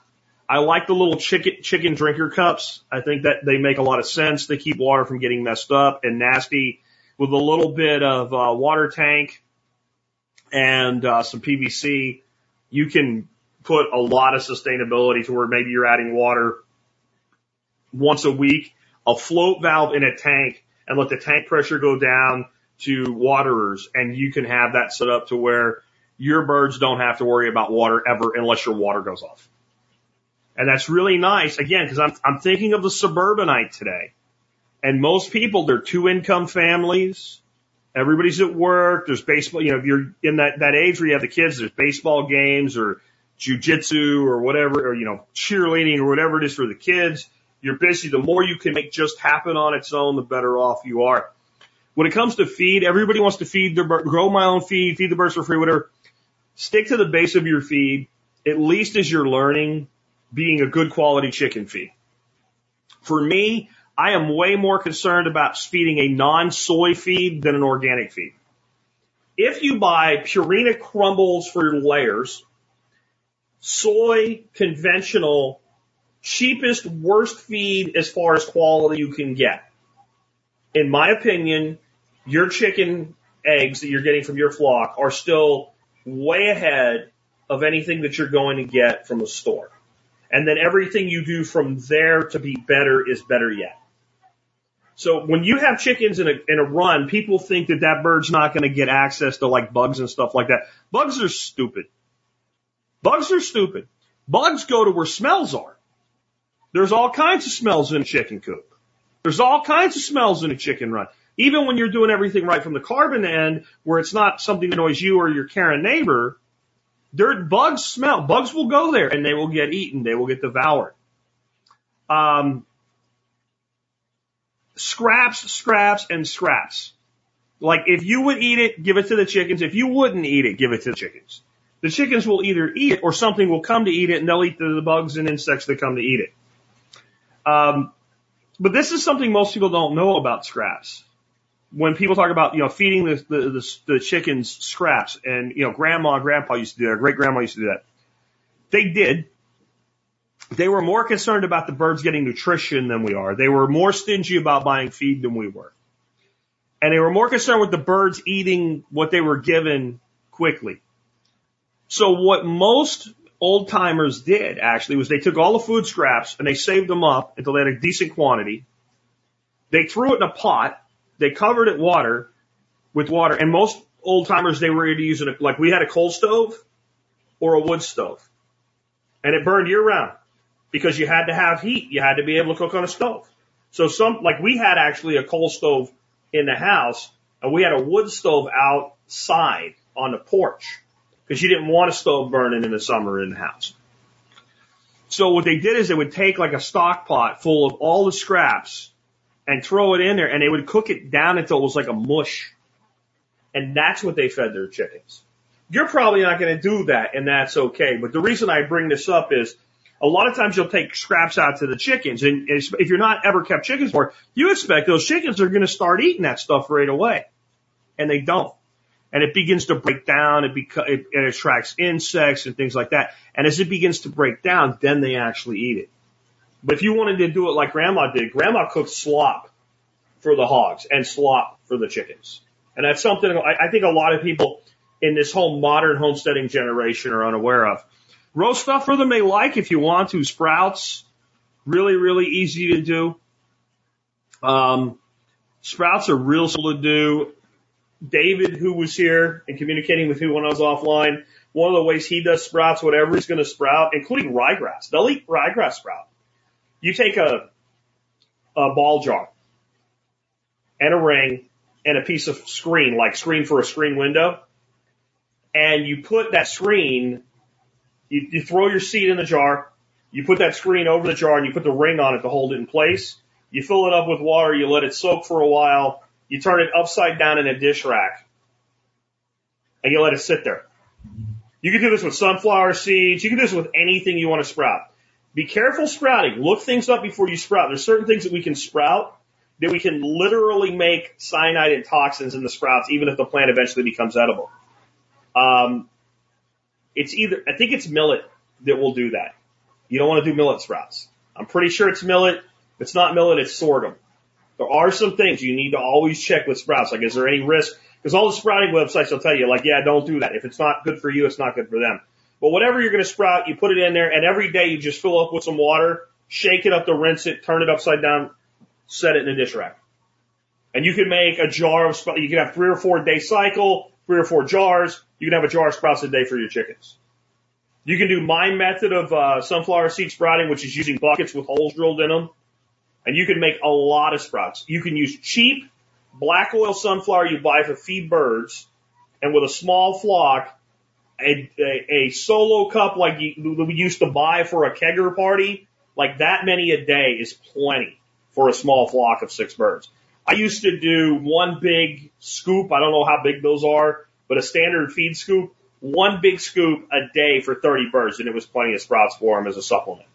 I like the little chicken chicken drinker cups. I think that they make a lot of sense. They keep water from getting messed up and nasty. With a little bit of uh, water tank and uh, some PVC, you can put a lot of sustainability to where maybe you're adding water once a week, a float valve in a tank, and let the tank pressure go down to waterers, and you can have that set up to where your birds don't have to worry about water ever unless your water goes off. And that's really nice, again, because I'm, I'm thinking of the suburbanite today. And most people, they're two income families. Everybody's at work. There's baseball, you know, if you're in that, that age where you have the kids, there's baseball games or jujitsu or whatever, or, you know, cheerleading or whatever it is for the kids. You're busy. The more you can make just happen on its own, the better off you are. When it comes to feed, everybody wants to feed their, grow my own feed, feed the birds for free, whatever. Stick to the base of your feed, at least as you're learning being a good quality chicken feed. For me, I am way more concerned about feeding a non-soy feed than an organic feed. If you buy Purina crumbles for your layers, soy conventional, cheapest, worst feed as far as quality you can get. In my opinion, your chicken eggs that you're getting from your flock are still way ahead of anything that you're going to get from a store. And then everything you do from there to be better is better yet. So when you have chickens in a, in a run, people think that that bird's not going to get access to like bugs and stuff like that. Bugs are stupid. Bugs are stupid. Bugs go to where smells are. There's all kinds of smells in a chicken coop. There's all kinds of smells in a chicken run. Even when you're doing everything right from the carbon end, where it's not something that annoys you or your Karen neighbor, there bugs smell. Bugs will go there and they will get eaten. They will get devoured. Um, scraps, scraps, and scraps. Like if you would eat it, give it to the chickens. If you wouldn't eat it, give it to the chickens. The chickens will either eat it or something will come to eat it and they'll eat the, the bugs and insects that come to eat it. Um, but this is something most people don't know about scraps. When people talk about, you know, feeding the, the, the, the chickens scraps and, you know, grandma and grandpa used to do that, great grandma used to do that. They did. They were more concerned about the birds getting nutrition than we are. They were more stingy about buying feed than we were. And they were more concerned with the birds eating what they were given quickly. So what most old timers did actually was they took all the food scraps and they saved them up until they had a decent quantity. They threw it in a pot. They covered it water with water. And most old timers, they were either using it like we had a coal stove or a wood stove and it burned year round because you had to have heat. You had to be able to cook on a stove. So some, like we had actually a coal stove in the house and we had a wood stove outside on the porch because you didn't want a stove burning in the summer in the house. So what they did is they would take like a stock pot full of all the scraps and throw it in there and they would cook it down until it was like a mush. And that's what they fed their chickens. You're probably not going to do that and that's okay. But the reason I bring this up is a lot of times you'll take scraps out to the chickens and if you're not ever kept chickens for, you expect those chickens are going to start eating that stuff right away. And they don't. And it begins to break down. It, beca- it, it attracts insects and things like that. And as it begins to break down, then they actually eat it. But if you wanted to do it like grandma did, grandma cooked slop for the hogs and slop for the chickens. And that's something I, I think a lot of people in this whole modern homesteading generation are unaware of. Roast stuff for them they like if you want to. Sprouts, really, really easy to do. Um, sprouts are real simple to do. David, who was here and communicating with you when I was offline, one of the ways he does sprouts, whatever he's going to sprout, including ryegrass. They'll eat ryegrass sprout. You take a, a ball jar and a ring and a piece of screen, like screen for a screen window, and you put that screen You, you throw your seed in the jar, you put that screen over the jar and you put the ring on it to hold it in place. You fill it up with water, you let it soak for a while, you turn it upside down in a dish rack, and you let it sit there. You can do this with sunflower seeds, you can do this with anything you want to sprout. Be careful sprouting. Look things up before you sprout. There's certain things that we can sprout that we can literally make cyanide and toxins in the sprouts, even if the plant eventually becomes edible. Um, it's either, I think it's millet that will do that. You don't want to do millet sprouts. I'm pretty sure it's millet. If it's not millet, it's sorghum. There are some things you need to always check with sprouts. Like, is there any risk? Because all the sprouting websites will tell you, like, yeah, don't do that. If it's not good for you, it's not good for them. But whatever you're going to sprout, you put it in there, and every day you just fill up with some water, shake it up to rinse it, turn it upside down, set it in a dish rack. And you can make a jar of sprouts. You can have three or four day cycle, three or four jars. You can have a jar of sprouts a day for your chickens. You can do my method of uh, sunflower seed sprouting, which is using buckets with holes drilled in them. And you can make a lot of sprouts. You can use cheap black oil sunflower you buy for feed birds, and with a small flock, a, a, a solo cup like you, we used to buy for a kegger party, like that many a day is plenty for a small flock of six birds. I used to do one big scoop. I don't know how big those are, but a standard feed scoop, one big scoop a day for 30 birds, and it was plenty of sprouts for them as a supplement.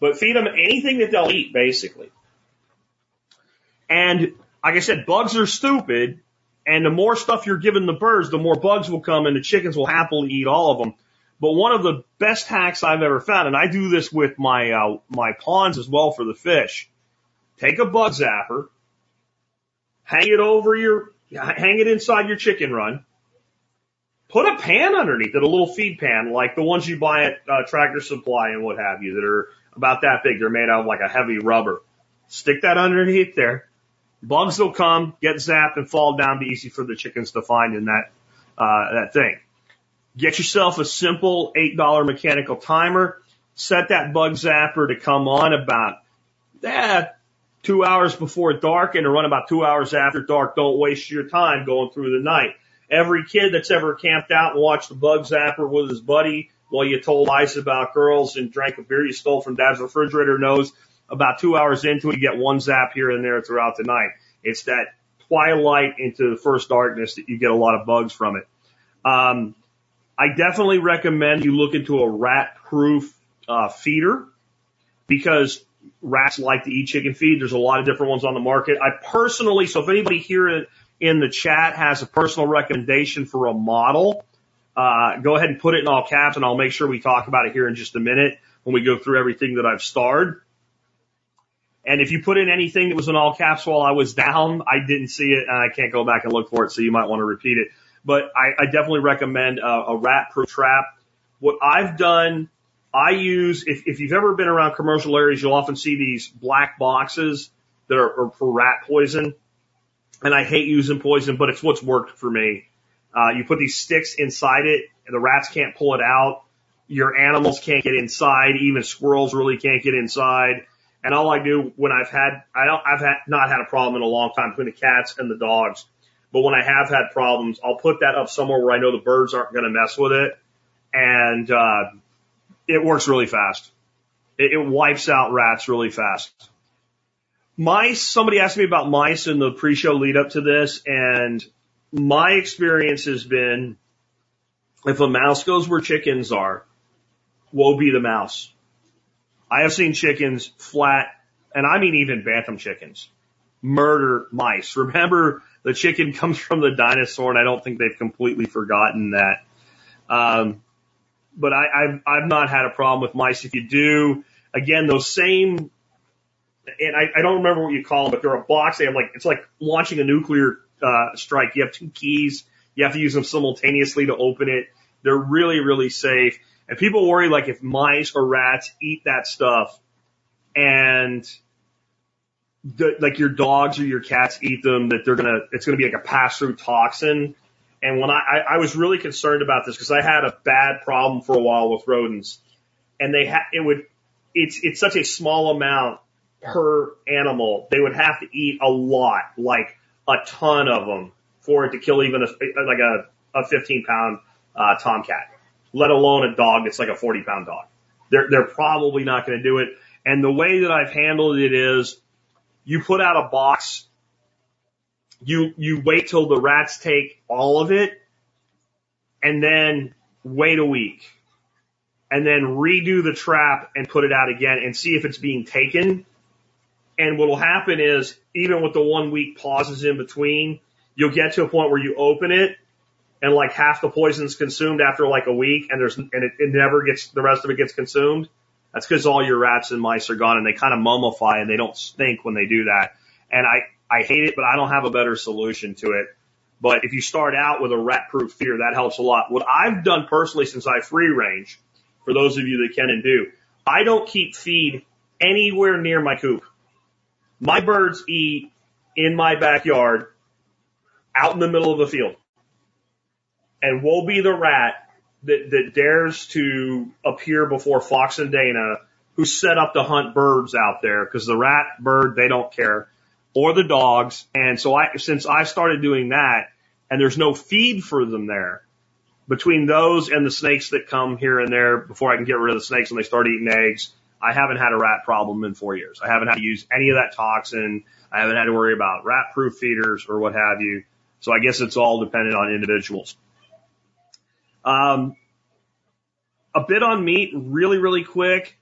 But feed them anything that they'll eat, basically. And like I said, bugs are stupid, and the more stuff you're giving the birds, the more bugs will come, and the chickens will happily eat all of them. But one of the best hacks I've ever found, and I do this with my uh, my ponds as well for the fish. Take a bug zapper, hang it over your, hang it inside your chicken run. Put a pan underneath it, a little feed pan, like the ones you buy at uh, Tractor Supply and what have you, that are about that big. They're made out of like a heavy rubber. Stick that underneath there. Bugs will come, get zapped, and fall down. Be easy for the chickens to find in that uh, that thing. Get yourself a simple eight dollar mechanical timer. Set that bug zapper to come on about eh, two hours before dark and to run about two hours after dark. Don't waste your time going through the night. Every kid that's ever camped out and watched the bug zapper with his buddy while you told lies about girls and drank a beer you stole from dad's refrigerator knows about two hours into it, you get one zap here and there throughout the night. It's that twilight into the first darkness that you get a lot of bugs from it. Um, I definitely recommend you look into a rat proof uh, feeder because rats like to eat chicken feed. There's a lot of different ones on the market. I personally, so if anybody here in the chat has a personal recommendation for a model, uh, go ahead and put it in all caps and I'll make sure we talk about it here in just a minute when we go through everything that I've starred. And if you put in anything that was in all caps while I was down, I didn't see it and I can't go back and look for it. So you might want to repeat it, but I, I definitely recommend a, a rat proof trap. What I've done I use, if, if you've ever been around commercial areas, you'll often see these black boxes that are, are for rat poison. And I hate using poison, but it's what's worked for me. Uh, you put these sticks inside it and the rats can't pull it out. Your animals can't get inside. Even squirrels really can't get inside. And all I do when I've had, I don't, I've had, not had a problem in a long time between the cats and the dogs. But when I have had problems, I'll put that up somewhere where I know the birds aren't going to mess with it. And, uh, it works really fast. It, it wipes out rats really fast. Mice, somebody asked me about mice in the pre-show lead up to this, and my experience has been if a mouse goes where chickens are, woe be the mouse. I have seen chickens flat, and I mean even bantam chickens, murder mice. Remember, the chicken comes from the dinosaur, and I don't think they've completely forgotten that. Um, but I, I've, I've not had a problem with mice. If you do, again, those same, and I, I don't remember what you call them, but they're a box. They have like, it's like launching a nuclear, uh, strike. You have two keys. You have to use them simultaneously to open it. They're really, really safe. And people worry like if mice or rats eat that stuff and the, like your dogs or your cats eat them, that they're gonna, it's gonna be like a pass through toxin and when I, I, I was really concerned about this because I had a bad problem for a while with rodents and they had, it would, it's, it's such a small amount per animal. They would have to eat a lot, like a ton of them for it to kill even a, like a, a 15 pound, uh, tomcat. let alone a dog that's like a 40 pound dog. They're, they're probably not going to do it. And the way that I've handled it is you put out a box, you, you wait till the rats take all of it and then wait a week and then redo the trap and put it out again and see if it's being taken. And what will happen is even with the one week pauses in between, you'll get to a point where you open it and like half the poison's consumed after like a week and there's, and it, it never gets, the rest of it gets consumed. That's because all your rats and mice are gone and they kind of mummify and they don't stink when they do that. And I, I hate it, but I don't have a better solution to it. But if you start out with a rat proof feeder, that helps a lot. What I've done personally since I free range, for those of you that can and do, I don't keep feed anywhere near my coop. My birds eat in my backyard out in the middle of the field. And woe be the rat that, that dares to appear before Fox and Dana who set up to hunt birds out there because the rat bird, they don't care or the dogs. And so I, since I started doing that and there's no feed for them there between those and the snakes that come here and there before I can get rid of the snakes and they start eating eggs, I haven't had a rat problem in four years. I haven't had to use any of that toxin. I haven't had to worry about rat proof feeders or what have you. So I guess it's all dependent on individuals. Um, a bit on meat, really, really quick.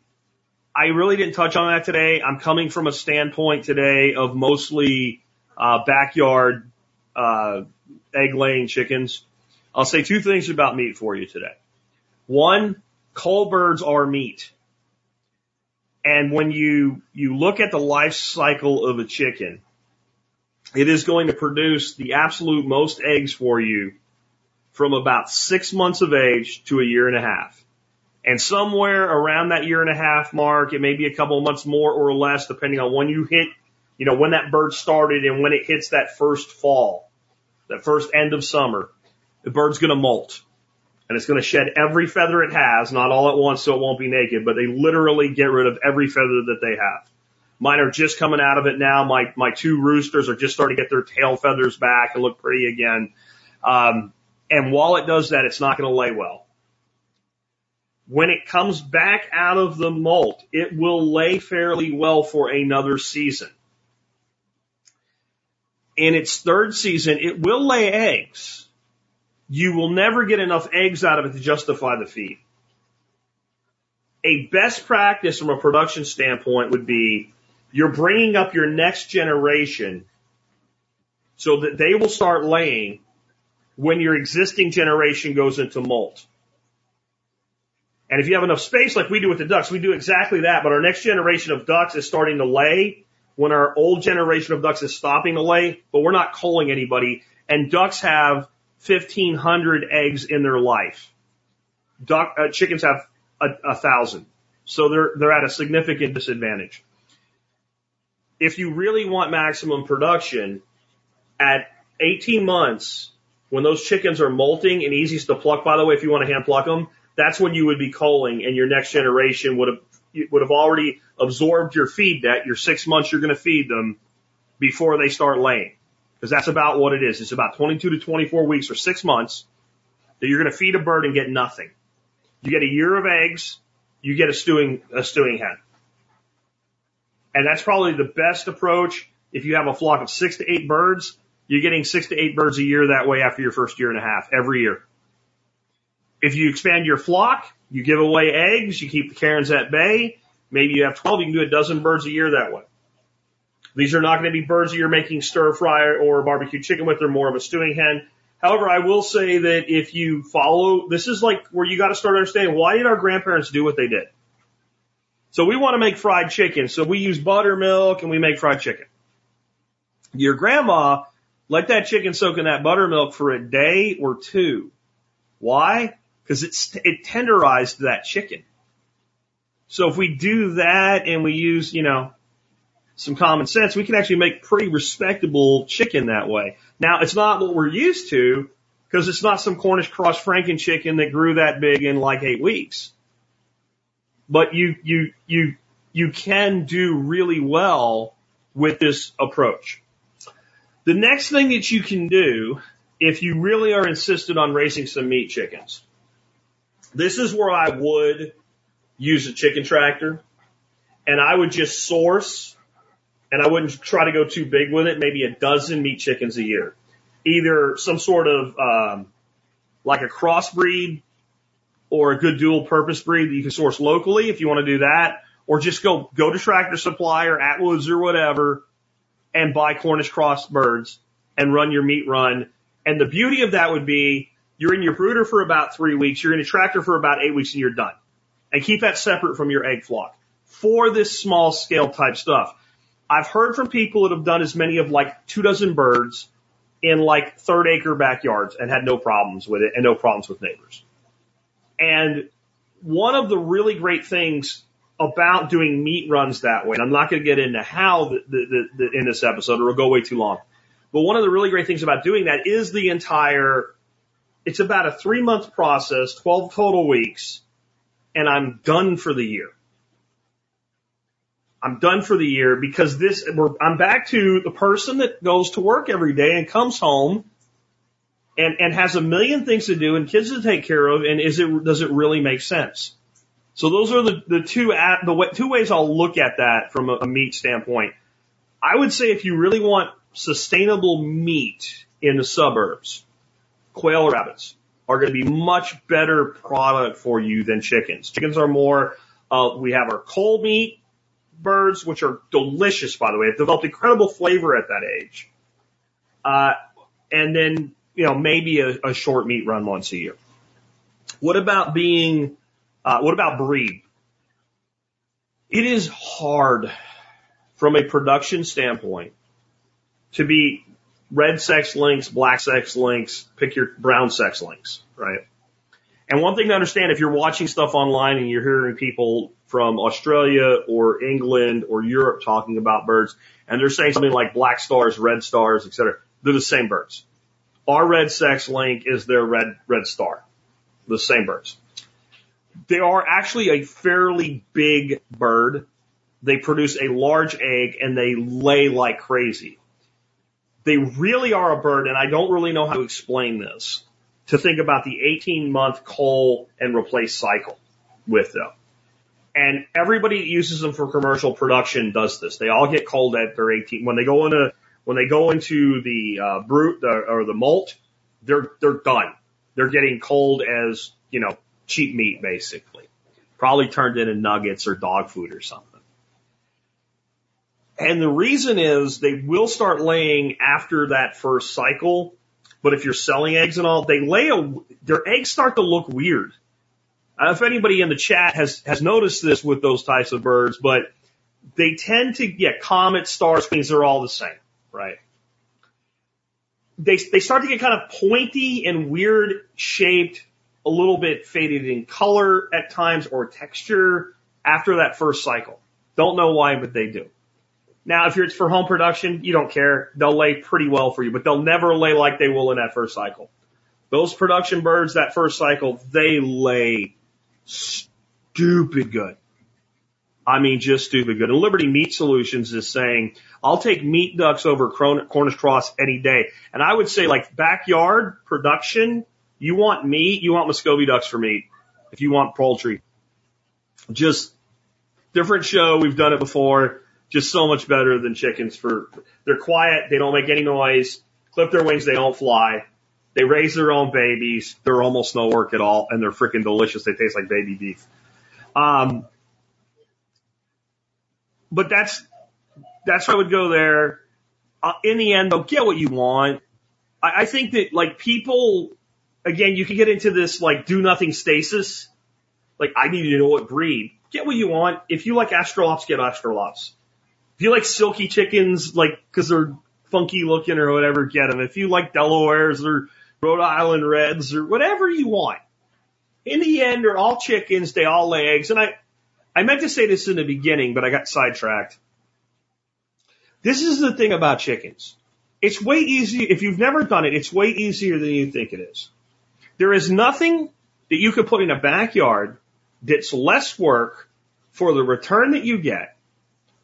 I really didn't touch on that today. I'm coming from a standpoint today of mostly uh, backyard uh, egg laying chickens. I'll say two things about meat for you today. One, cull birds are meat. And when you, you look at the life cycle of a chicken, it is going to produce the absolute most eggs for you from about six months of age to a year and a half. And somewhere around that year and a half mark, it may be a couple of months more or less, depending on when you hit, you know, when that bird started and when it hits that first fall, that first end of summer, the bird's going to molt. And it's going to shed every feather it has, not all at once so it won't be naked, but they literally get rid of every feather that they have. Mine are just coming out of it now. My, my two roosters are just starting to get their tail feathers back and look pretty again. Um, and while it does that, it's not going to lay well. When it comes back out of the molt, it will lay fairly well for another season. In its third season, it will lay eggs. You will never get enough eggs out of it to justify the feed. A best practice from a production standpoint would be you're bringing up your next generation so that they will start laying when your existing generation goes into molt. And if you have enough space like we do with the ducks, we do exactly that. But our next generation of ducks is starting to lay when our old generation of ducks is stopping to lay, but we're not culling anybody. And ducks have 1500 eggs in their life. Duck, uh, chickens have a, a thousand. So they're, they're at a significant disadvantage. If you really want maximum production at 18 months, when those chickens are molting and easiest to pluck, by the way, if you want to hand pluck them, that's when you would be culling and your next generation would have, would have already absorbed your feed debt, your six months you're going to feed them before they start laying. Because that's about what it is. It's about 22 to 24 weeks or six months that you're going to feed a bird and get nothing. You get a year of eggs, you get a stewing, a stewing hen. And that's probably the best approach. If you have a flock of six to eight birds, you're getting six to eight birds a year that way after your first year and a half, every year. If you expand your flock, you give away eggs, you keep the Karens at bay. Maybe you have 12, you can do a dozen birds a year that way. These are not going to be birds that you're making stir fry or barbecue chicken with. They're more of a stewing hen. However, I will say that if you follow, this is like where you got to start understanding why did our grandparents do what they did? So we want to make fried chicken. So we use buttermilk and we make fried chicken. Your grandma let that chicken soak in that buttermilk for a day or two. Why? Because it's, it tenderized that chicken. So if we do that and we use, you know, some common sense, we can actually make pretty respectable chicken that way. Now, it's not what we're used to because it's not some Cornish cross Franken chicken that grew that big in like eight weeks. But you, you, you, you can do really well with this approach. The next thing that you can do if you really are insistent on raising some meat chickens This is where I would use a chicken tractor and I would just source and I wouldn't try to go too big with it, maybe a dozen meat chickens a year. Either some sort of, um, like a crossbreed or a good dual purpose breed that you can source locally if you want to do that, or just go, go to Tractor Supply or Atwoods or whatever and buy Cornish cross birds and run your meat run. And the beauty of that would be you're in your brooder for about three weeks, you're in a tractor for about eight weeks and you're done. And keep that separate from your egg flock for this small scale type stuff. I've heard from people that have done as many of like two dozen birds in like third acre backyards and had no problems with it and no problems with neighbors. And one of the really great things about doing meat runs that way, and I'm not going to get into how the, the, the, in this episode or it'll go way too long, but one of the really great things about doing that is the entire, it's about a three month process, 12 total weeks, and I'm done for the year. I'm done for the year because this, I'm back to the person that goes to work every day and comes home and, and has a million things to do and kids to take care of. And is it, does it really make sense? So those are the, the two, at, the way, two ways I'll look at that from a, a meat standpoint. I would say if you really want sustainable meat in the suburbs, quail rabbits are going to be much better product for you than chickens. Chickens are more, uh, we have our cold meat, birds, which are delicious, by the way. They've developed incredible flavor at that age. Uh, and then, you know, maybe a, a short meat run once a year. What about being, uh, what about breed? It is hard from a production standpoint to be red sex links, black sex links, pick your brown sex links, right? And one thing to understand if you're watching stuff online and you're hearing people from Australia or England or Europe talking about birds and they're saying something like black stars, red stars, etc., they're the same birds. Our red sex link is their red, red star. The same birds. They are actually a fairly big bird. They produce a large egg and they lay like crazy. They really are a bird and I don't really know how to explain this to think about the 18 month cull and replace cycle with them. And everybody that uses them for commercial production does this. They all get culled at their 18, when they go into, when they go into the, uh, brute, or the molt, they're, they're done. They're getting culled as, you know, cheap meat basically. Probably turned into nuggets or dog food or something. And the reason is they will start laying after that first cycle but if you're selling eggs and all, they lay a, their eggs start to look weird. Uh, if anybody in the chat has, has noticed this with those types of birds, but they tend to, yeah, comets, stars, queens, they're all the same, right? They, they start to get kind of pointy and weird shaped, a little bit faded in color at times or texture after that first cycle. Don't know why, but they do. Now, if you're it's for home production, you don't care. They'll lay pretty well for you, but they'll never lay like they will in that first cycle. Those production birds, that first cycle, they lay stupid good. I mean, just stupid good. And Liberty Meat Solutions is saying, I'll take meat ducks over Cornish cross any day. And I would say like backyard production, you want meat, you want Muscovy ducks for meat. If you want poultry, just different show. We've done it before just so much better than chickens for, they're quiet, they don't make any noise, clip their wings, they don't fly. They raise their own babies. They're almost no work at all, and they're freaking delicious. They taste like baby beef. Um, but that's that's why I would go there. Uh, in the end, they'll get what you want. I, I think that like people, again, you can get into this like do nothing stasis. Like I need to know what breed. Get what you want. If you like Australorps, get Australorps. If you like Silkie chickens, like, cause they're funky looking or whatever, get them. If you like Delawares or Rhode Island Reds or whatever you want. In the end, they're all chickens. They all lay eggs. And I, I meant to say this in the beginning, but I got sidetracked. This is the thing about chickens. It's way easier. If you've never done it, it's way easier than you think it is. There is nothing that you could put in a backyard that's less work for the return that you get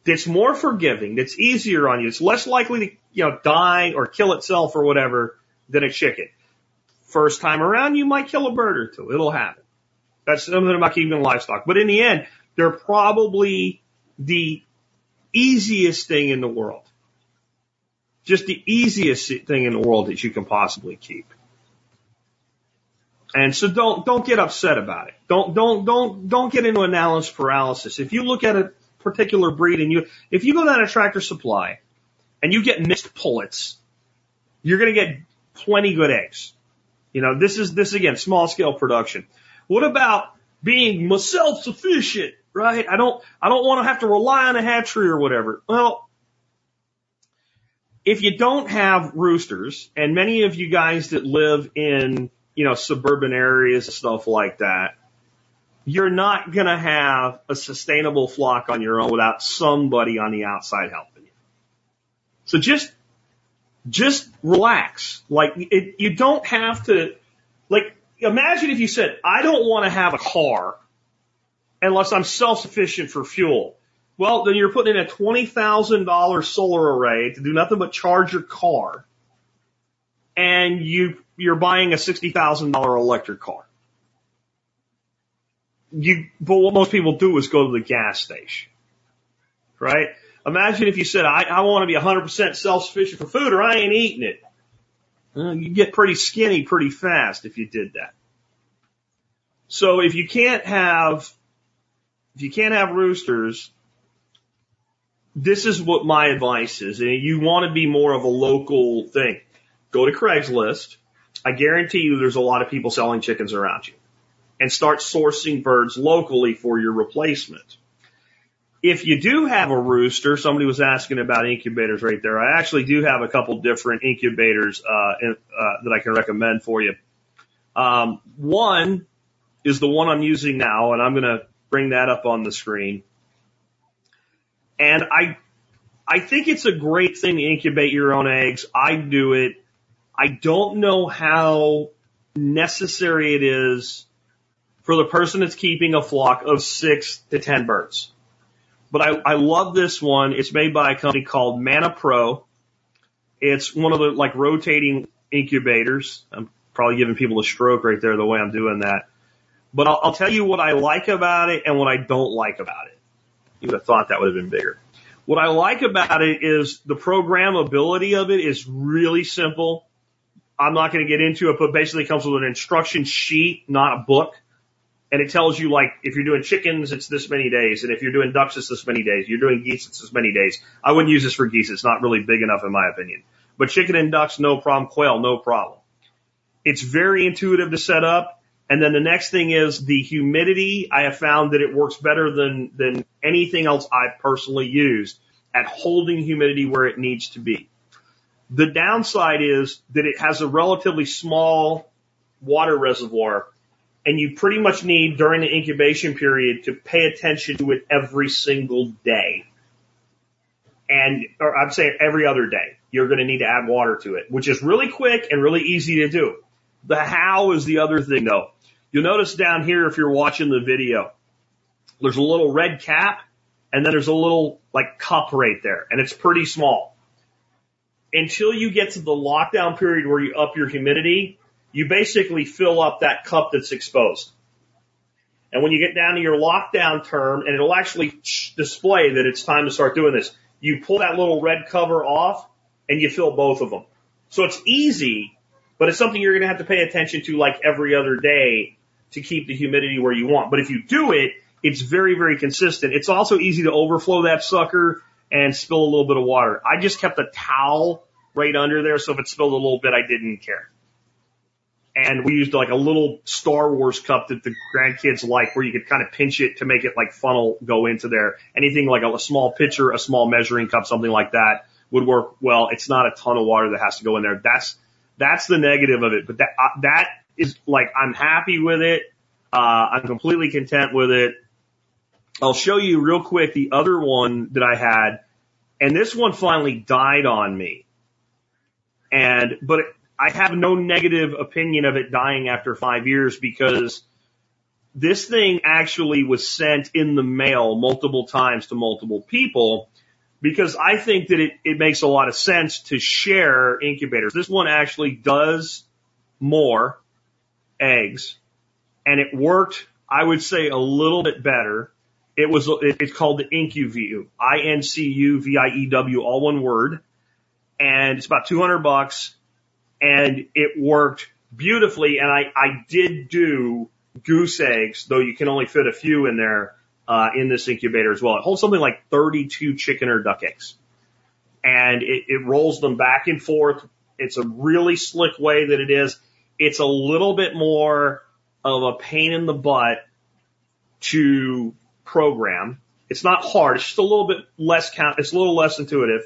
that's more forgiving, that's easier on you, it's less likely to, you know, die or kill itself or whatever than a chicken. First time around, you might kill a bird or two. It'll happen. That's something about keeping livestock. But in the end, they're probably the easiest thing in the world. Just the easiest thing in the world that you can possibly keep. And so don't, don't get upset about it. Don't, don't, don't, don't get into analysis paralysis. If you look at a particular breed and you, if you go down a tractor supply and you get mixed pullets, you're going to get plenty good eggs. You know, this is, this again, small scale production. What about being self-sufficient, right? I don't, I don't want to have to rely on a hatchery or whatever. Well, if you don't have roosters, and many of you guys that live in, you know, suburban areas and stuff like that, you're not going to have a sustainable flock on your own without somebody on the outside helping you. So just, just relax. Like it, you don't have to, like, imagine if you said, I don't want to have a car unless I'm self-sufficient for fuel. Well, then you're putting in a $20,000 solar array to do nothing but charge your car. And you, you're buying a $60,000 electric car. You, but what most people do is go to the gas station. Right? Imagine if you said, I, I want to be 100% self-sufficient for food or I ain't eating it. Well, you get pretty skinny pretty fast if you did that. So if you can't have, if you can't have roosters, this is what my advice is. And you want to be more of a local thing. Go to Craigslist. I guarantee you there's a lot of people selling chickens around you. And start sourcing birds locally for your replacement. If you do have a rooster, somebody was asking about incubators right there. I actually do have a couple different incubators uh, in, uh, that I can recommend for you. Um, one is the one I'm using now, and I'm going to bring that up on the screen. And I, I think it's a great thing to incubate your own eggs. I do it. I don't know how necessary it is for the person that's keeping a flock of six to ten birds. But I, I love this one. It's made by a company called Manna Pro. It's one of the like rotating incubators. I'm probably giving people a stroke right there the way I'm doing that. But I'll, I'll tell you what I like about it and what I don't like about it. You would have thought that would have been bigger. What I like about it is the programmability of it is really simple. I'm not going to get into it, but basically it comes with an instruction sheet, not a book. And it tells you like, if you're doing chickens, it's this many days. And if you're doing ducks, it's this many days. You're doing geese, it's this many days. I wouldn't use this for geese. It's not really big enough in my opinion. But chicken and ducks, no problem. Quail, no problem. It's very intuitive to set up. And then the next thing is the humidity. I have found that it works better than, than anything else I've personally used at holding humidity where it needs to be. The downside is that it has a relatively small water reservoir and you pretty much need during the incubation period to pay attention to it every single day. And, or I'd say every other day, you're going to need to add water to it, which is really quick and really easy to do. The how is the other thing though. You'll notice down here if you're watching the video, there's a little red cap and then there's a little like cup right there and it's pretty small. Until you get to the lockdown period where you up your humidity, you basically fill up that cup that's exposed. And when you get down to your lockdown term, and it'll actually display that it's time to start doing this, you pull that little red cover off and you fill both of them. So it's easy, but it's something you're going to have to pay attention to like every other day to keep the humidity where you want. But if you do it, it's very, very consistent. It's also easy to overflow that sucker and spill a little bit of water. I just kept a towel right under there, so if it spilled a little bit, I didn't care. And we used like a little Star Wars cup that the grandkids like where you could kind of pinch it to make it like funnel go into there. Anything like a, a small pitcher, a small measuring cup, something like that would work well. It's not a ton of water that has to go in there. That's, that's the negative of it. But that, uh, that is like, I'm happy with it. Uh, I'm completely content with it. I'll show you real quick the other one that I had. And this one finally died on me. And, but I have no negative opinion of it dying after five years because this thing actually was sent in the mail multiple times to multiple people because I think that it, it makes a lot of sense to share incubators. This one actually does more eggs and it worked I would say a little bit better. It was, it's called the IncuView, I-N-C-U-V-I-E-W, all one word. And it's about 200 bucks and it worked beautifully. And I, I did do goose eggs, though you can only fit a few in there, uh, in this incubator as well. It holds something like 32 chicken or duck eggs and it, it rolls them back and forth. It's a really slick way that it is. It's a little bit more of a pain in the butt to program. It's not hard. It's just a little bit less count. It's a little less intuitive.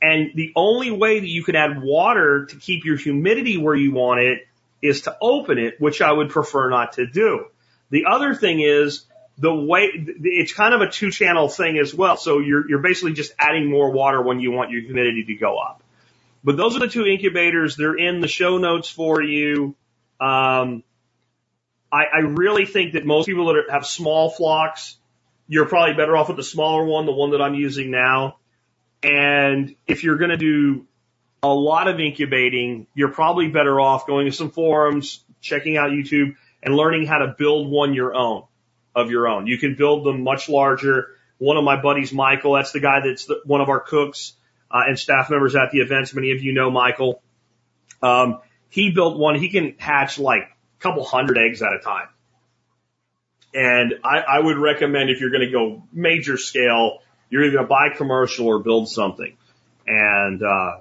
And the only way that you can add water to keep your humidity where you want it is to open it, which I would prefer not to do. The other thing is the way it's kind of a two channel thing as well. So you're, you're basically just adding more water when you want your humidity to go up. But those are the two incubators. They're in the show notes for you. Um, I, I really think that most people that have small flocks, you're probably better off with the smaller one, the one that I'm using now. And if you're going to do a lot of incubating, you're probably better off going to some forums, checking out YouTube, and learning how to build one your own of your own. You can build them much larger. One of my buddies, Michael, that's the guy that's the, one of our cooks uh, and staff members at the events. Many of you know Michael. Um, he built one. He can hatch like a couple hundred eggs at a time. And I, I would recommend if you're going to go major scale, you're either going to buy commercial or build something. And, uh,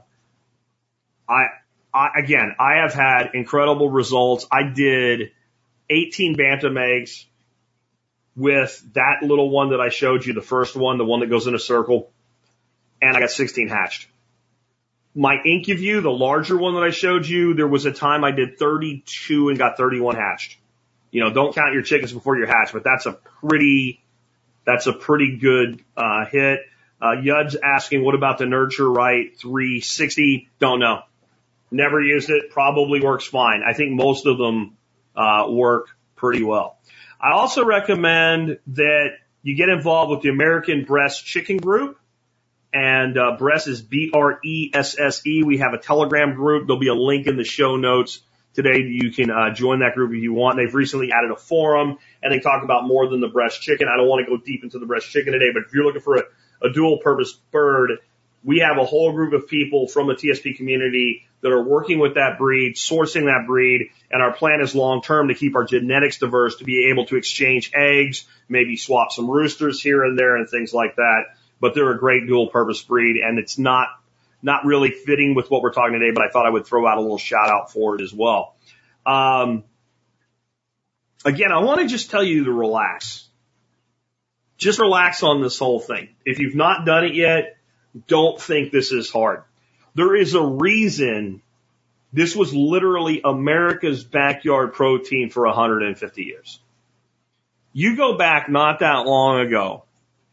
I, I, again, I have had incredible results. I did 18 bantam eggs with that little one that I showed you, the first one, the one that goes in a circle, and I got 16 hatched. My IncuView, the larger one that I showed you, there was a time I did 32 and got 31 hatched. You know, don't count your chickens before you're hatched, but that's a pretty, that's a pretty good, uh, hit. Uh, Yud's asking, what about the Nurture Right 360? Don't know. Never used it. Probably works fine. I think most of them, uh, work pretty well. I also recommend that you get involved with the American Bresse Chicken Group. And uh, Bresse is B R E S S E. We have a Telegram group. There'll be a link in the show notes today. You can uh, join that group if you want. They've recently added a forum and they talk about more than the Bresse chicken. I don't want to go deep into the Bresse chicken today, but if you're looking for a, a dual purpose bird, we have a whole group of people from the TSP community that are working with that breed, sourcing that breed, and our plan is long term to keep our genetics diverse to be able to exchange eggs, maybe swap some roosters here and there and things like that. But they're a great dual purpose breed and it's not, not really fitting with what we're talking today, but I thought I would throw out a little shout out for it as well. Um, again, I want to just tell you to relax. Just relax on this whole thing. If you've not done it yet, don't think this is hard. There is a reason this was literally America's backyard protein for 150 years. You go back not that long ago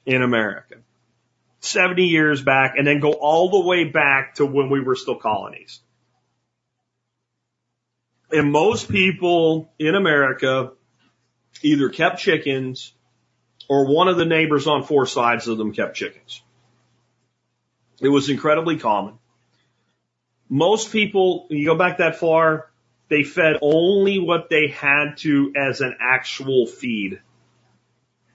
in America, 70 years back, and then go all the way back to when we were still colonies. And most people in America either kept chickens or one of the neighbors on four sides of them kept chickens. It was incredibly common. Most people, you go back that far, they fed only what they had to as an actual feed.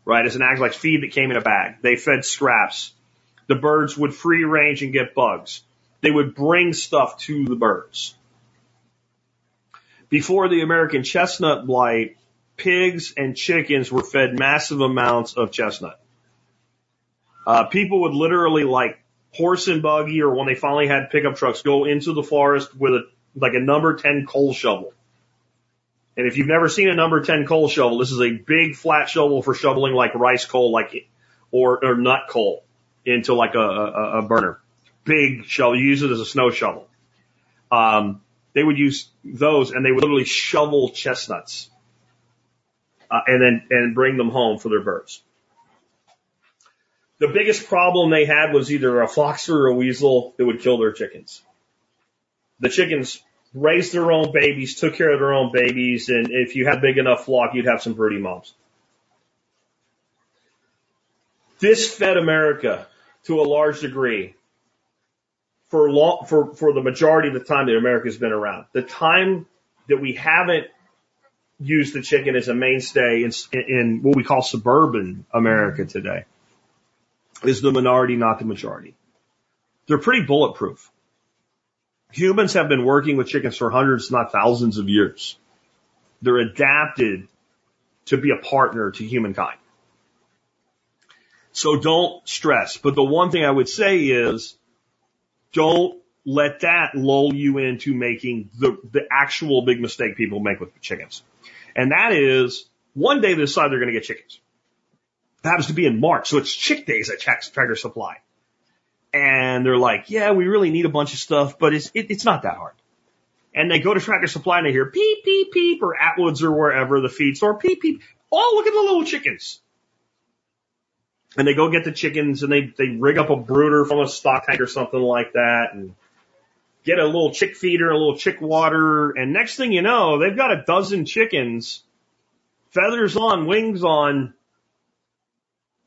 Right? As an act like feed that came in a bag. They fed scraps. The birds would free range and get bugs. They would bring stuff to the birds. Before the American chestnut blight, pigs and chickens were fed massive amounts of chestnut. Uh, people would literally like horse and buggy or when they finally had pickup trucks go into the forest with a, like a number 10 coal shovel. And if you've never seen a number 10 coal shovel, this is a big flat shovel for shoveling like rice coal, like, or, or nut coal into like a, a, a burner. Big shovel. You use it as a snow shovel. Um, they would use those and they would literally shovel chestnuts, uh, and then, and bring them home for their birds. The biggest problem they had was either a fox or a weasel that would kill their chickens. The chickens raised their own babies, took care of their own babies, and if you had a big enough flock, you'd have some broody moms. This fed America to a large degree for long, for, for the majority of the time that America's been around. The time that we haven't used the chicken as a mainstay in, in what we call suburban America today is the minority, not the majority. They're pretty bulletproof. Humans have been working with chickens for hundreds, not thousands of years. They're adapted to be a partner to humankind. So don't stress. But the one thing I would say is don't let that lull you into making the, the actual big mistake people make with chickens. And that is one day they decide they're going to get chickens. It happens to be in March. So it's chick days at Tractor Supply. And they're like, yeah, we really need a bunch of stuff, but it's, it, it's not that hard. And they go to Tractor Supply and they hear peep, peep, peep, or Atwoods or wherever the feed store, peep, peep. Oh, look at the little chickens. And they go get the chickens and they, they rig up a brooder from a stock tank or something like that and get a little chick feeder, a little chick water. And next thing you know, they've got a dozen chickens, feathers on, wings on.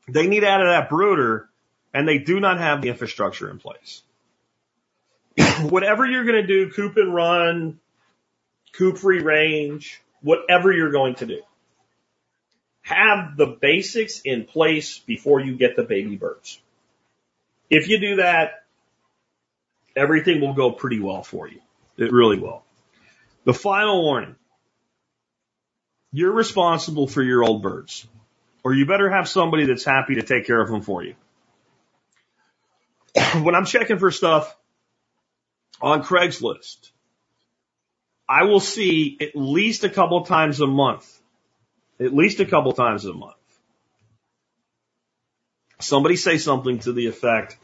They need out of that brooder and they do not have the infrastructure in place. whatever you're going to do, coop and run, coop free range, whatever you're going to do, have the basics in place before you get the baby birds. If you do that, everything will go pretty well for you. It really will. The final warning. You're responsible for your old birds, or you better have somebody that's happy to take care of them for you. when I'm checking for stuff on Craigslist, I will see at least a couple times a month, at least a couple times a month, somebody say something to the effect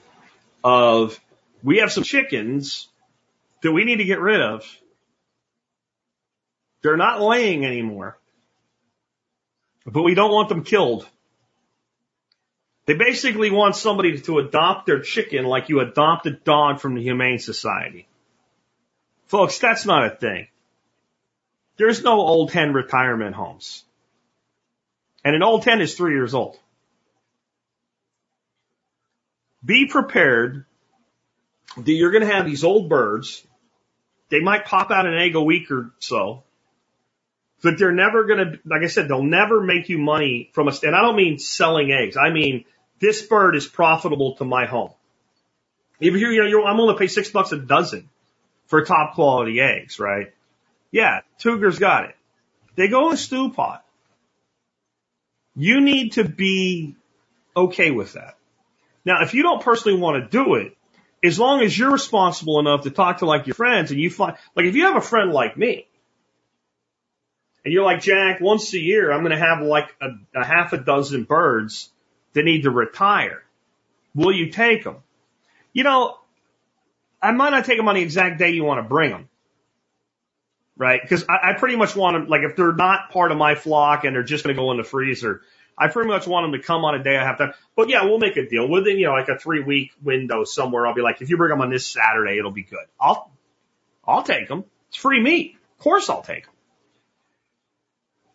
of, we have some chickens that we need to get rid of. They're not laying anymore, but we don't want them killed. They basically want somebody to adopt their chicken like you adopt a dog from the Humane Society. Folks, that's not a thing. There's no old hen retirement homes. And an old hen is three years old. Be prepared that you're going to have these old birds. They might pop out an egg a week or so, but they're never going to, like I said, they'll never make you money from a, and I don't mean selling eggs. I mean, this bird is profitable to my home. If you, you know, you're, I'm going to pay six bucks a dozen for top quality eggs, right? Yeah, Tuger's got it. They go in a stew pot. You need to be okay with that. Now, if you don't personally want to do it, as long as you're responsible enough to talk to like your friends and you find, like if you have a friend like me, and you're like, Jack, once a year, I'm going to have like a, a half a dozen birds that need to retire. Will you take them? You know, I might not take them on the exact day you want to bring them. Right? Because I, I pretty much want them, like if they're not part of my flock and they're just going to go in the freezer, I pretty much want them to come on a day I have time. But yeah, we'll make a deal within, you know, like a three week window somewhere. I'll be like, if you bring them on this Saturday, it'll be good. I'll, I'll take them. It's free meat. Of course I'll take them.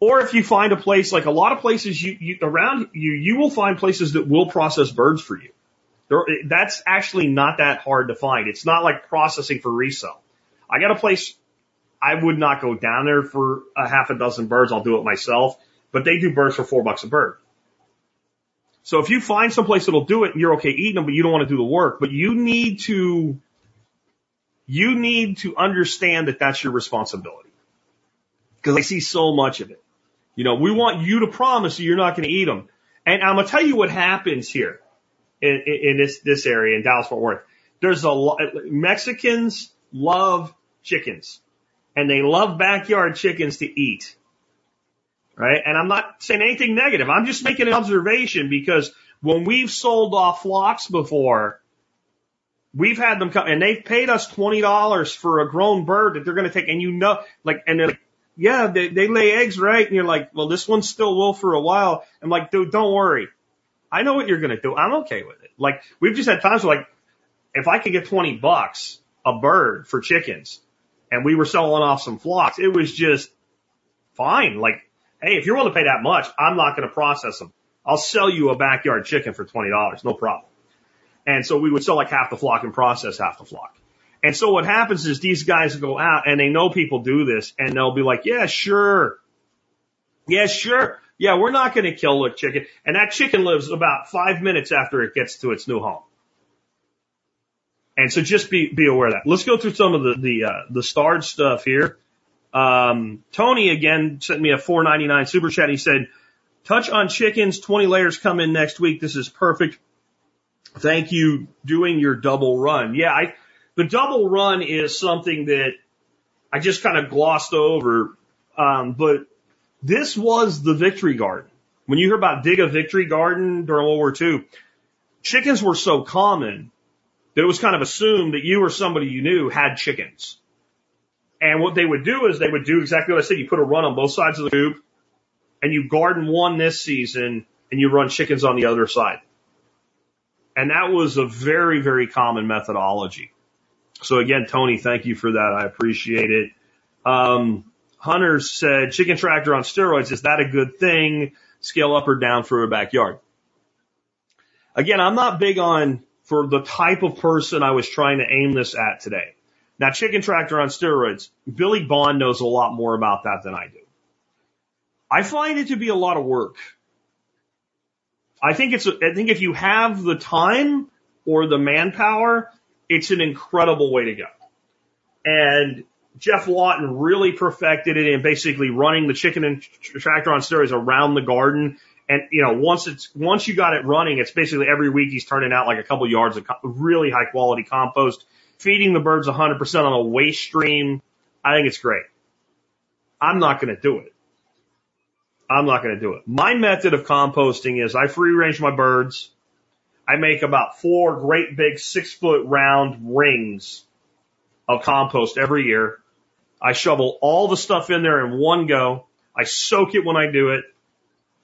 Or if you find a place, like a lot of places you, you around you, you will find places that will process birds for you. There, that's actually not that hard to find. It's not like processing for resale. I got a place, I would not go down there for a half a dozen birds. I'll do it myself, but they do birds for four bucks a bird. So if you find some place that'll do it and you're okay eating them, but you don't want to do the work, but you need to, you need to understand that that's your responsibility. Because I see so much of it. You know, we want you to promise you're not going to eat them. And I'm going to tell you what happens here in, in, in this, this area in Dallas Fort Worth. There's a lot, Mexicans love chickens and they love backyard chickens to eat. Right. And I'm not saying anything negative. I'm just making an observation because when we've sold off flocks before, we've had them come and they've paid us $20 for a grown bird that they're going to take. And you know, like, and they're like, yeah, they, they lay eggs, right? And you're like, well, this one still will for a while. I'm like, dude, don't worry. I know what you're going to do. I'm okay with it. Like, we've just had times where like, if I could get 20 bucks a bird for chickens and we were selling off some flocks, it was just fine. Like, hey, if you're willing to pay that much, I'm not going to process them. I'll sell you a backyard chicken for $20. No problem. And so we would sell like half the flock and process half the flock. And so what happens is these guys go out and they know people do this and they'll be like, yeah, sure. Yeah, sure. Yeah, we're not going to kill the chicken. And that chicken lives about five minutes after it gets to its new home. And so just be, be aware of that. Let's go through some of the, the, uh, the starred stuff here. Um, Tony again sent me a 499 super chat. He said, touch on chickens, 20 layers come in next week. This is perfect. Thank you doing your double run. Yeah, I, the double run is something that I just kind of glossed over. Um, but this was the victory garden. When you hear about dig a victory garden during World War II, chickens were so common that it was kind of assumed that you or somebody you knew had chickens. And what they would do is they would do exactly what I said. You put a run on both sides of the coop and you garden one this season and you run chickens on the other side. And that was a very, very common methodology. So again, Tony, thank you for that. I appreciate it. Um, Hunter said, chicken tractor on steroids, is that a good thing? Scale up or down for a backyard? Again, I'm not big on for the type of person I was trying to aim this at today. Now, chicken tractor on steroids, Billy Bond knows a lot more about that than I do. I find it to be a lot of work. I think it's, I think if you have the time or the manpower, it's an incredible way to go. And Geoff Lawton really perfected it in basically running the chicken and tractor on steroids around the garden. And, you know, once it's, once you got it running, it's basically every week he's turning out like a couple yards of really high quality compost, feeding the birds 100% on a waste stream. I think it's great. I'm not going to do it. I'm not going to do it. My method of composting is I free range my birds. I make about four great big six foot round rings of compost every year. I shovel all the stuff in there in one go. I soak it when I do it,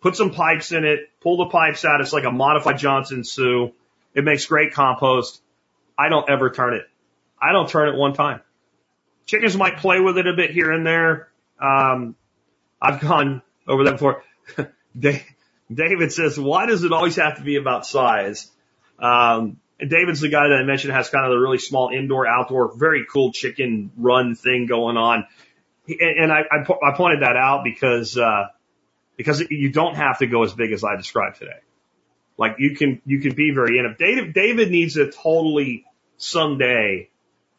put some pipes in it, pull the pipes out. It's like a modified Johnson Su. It makes great compost. I don't ever turn it. I don't turn it one time. Chickens might play with it a bit here and there. Um, I've gone over that before. David says, why does it always have to be about size? Um, David's the guy that I mentioned has kind of the really small indoor outdoor, very cool chicken run thing going on. And I, I, I pointed that out because, uh, because you don't have to go as big as I described today. Like you can, you can be very innovative. David, David needs to totally someday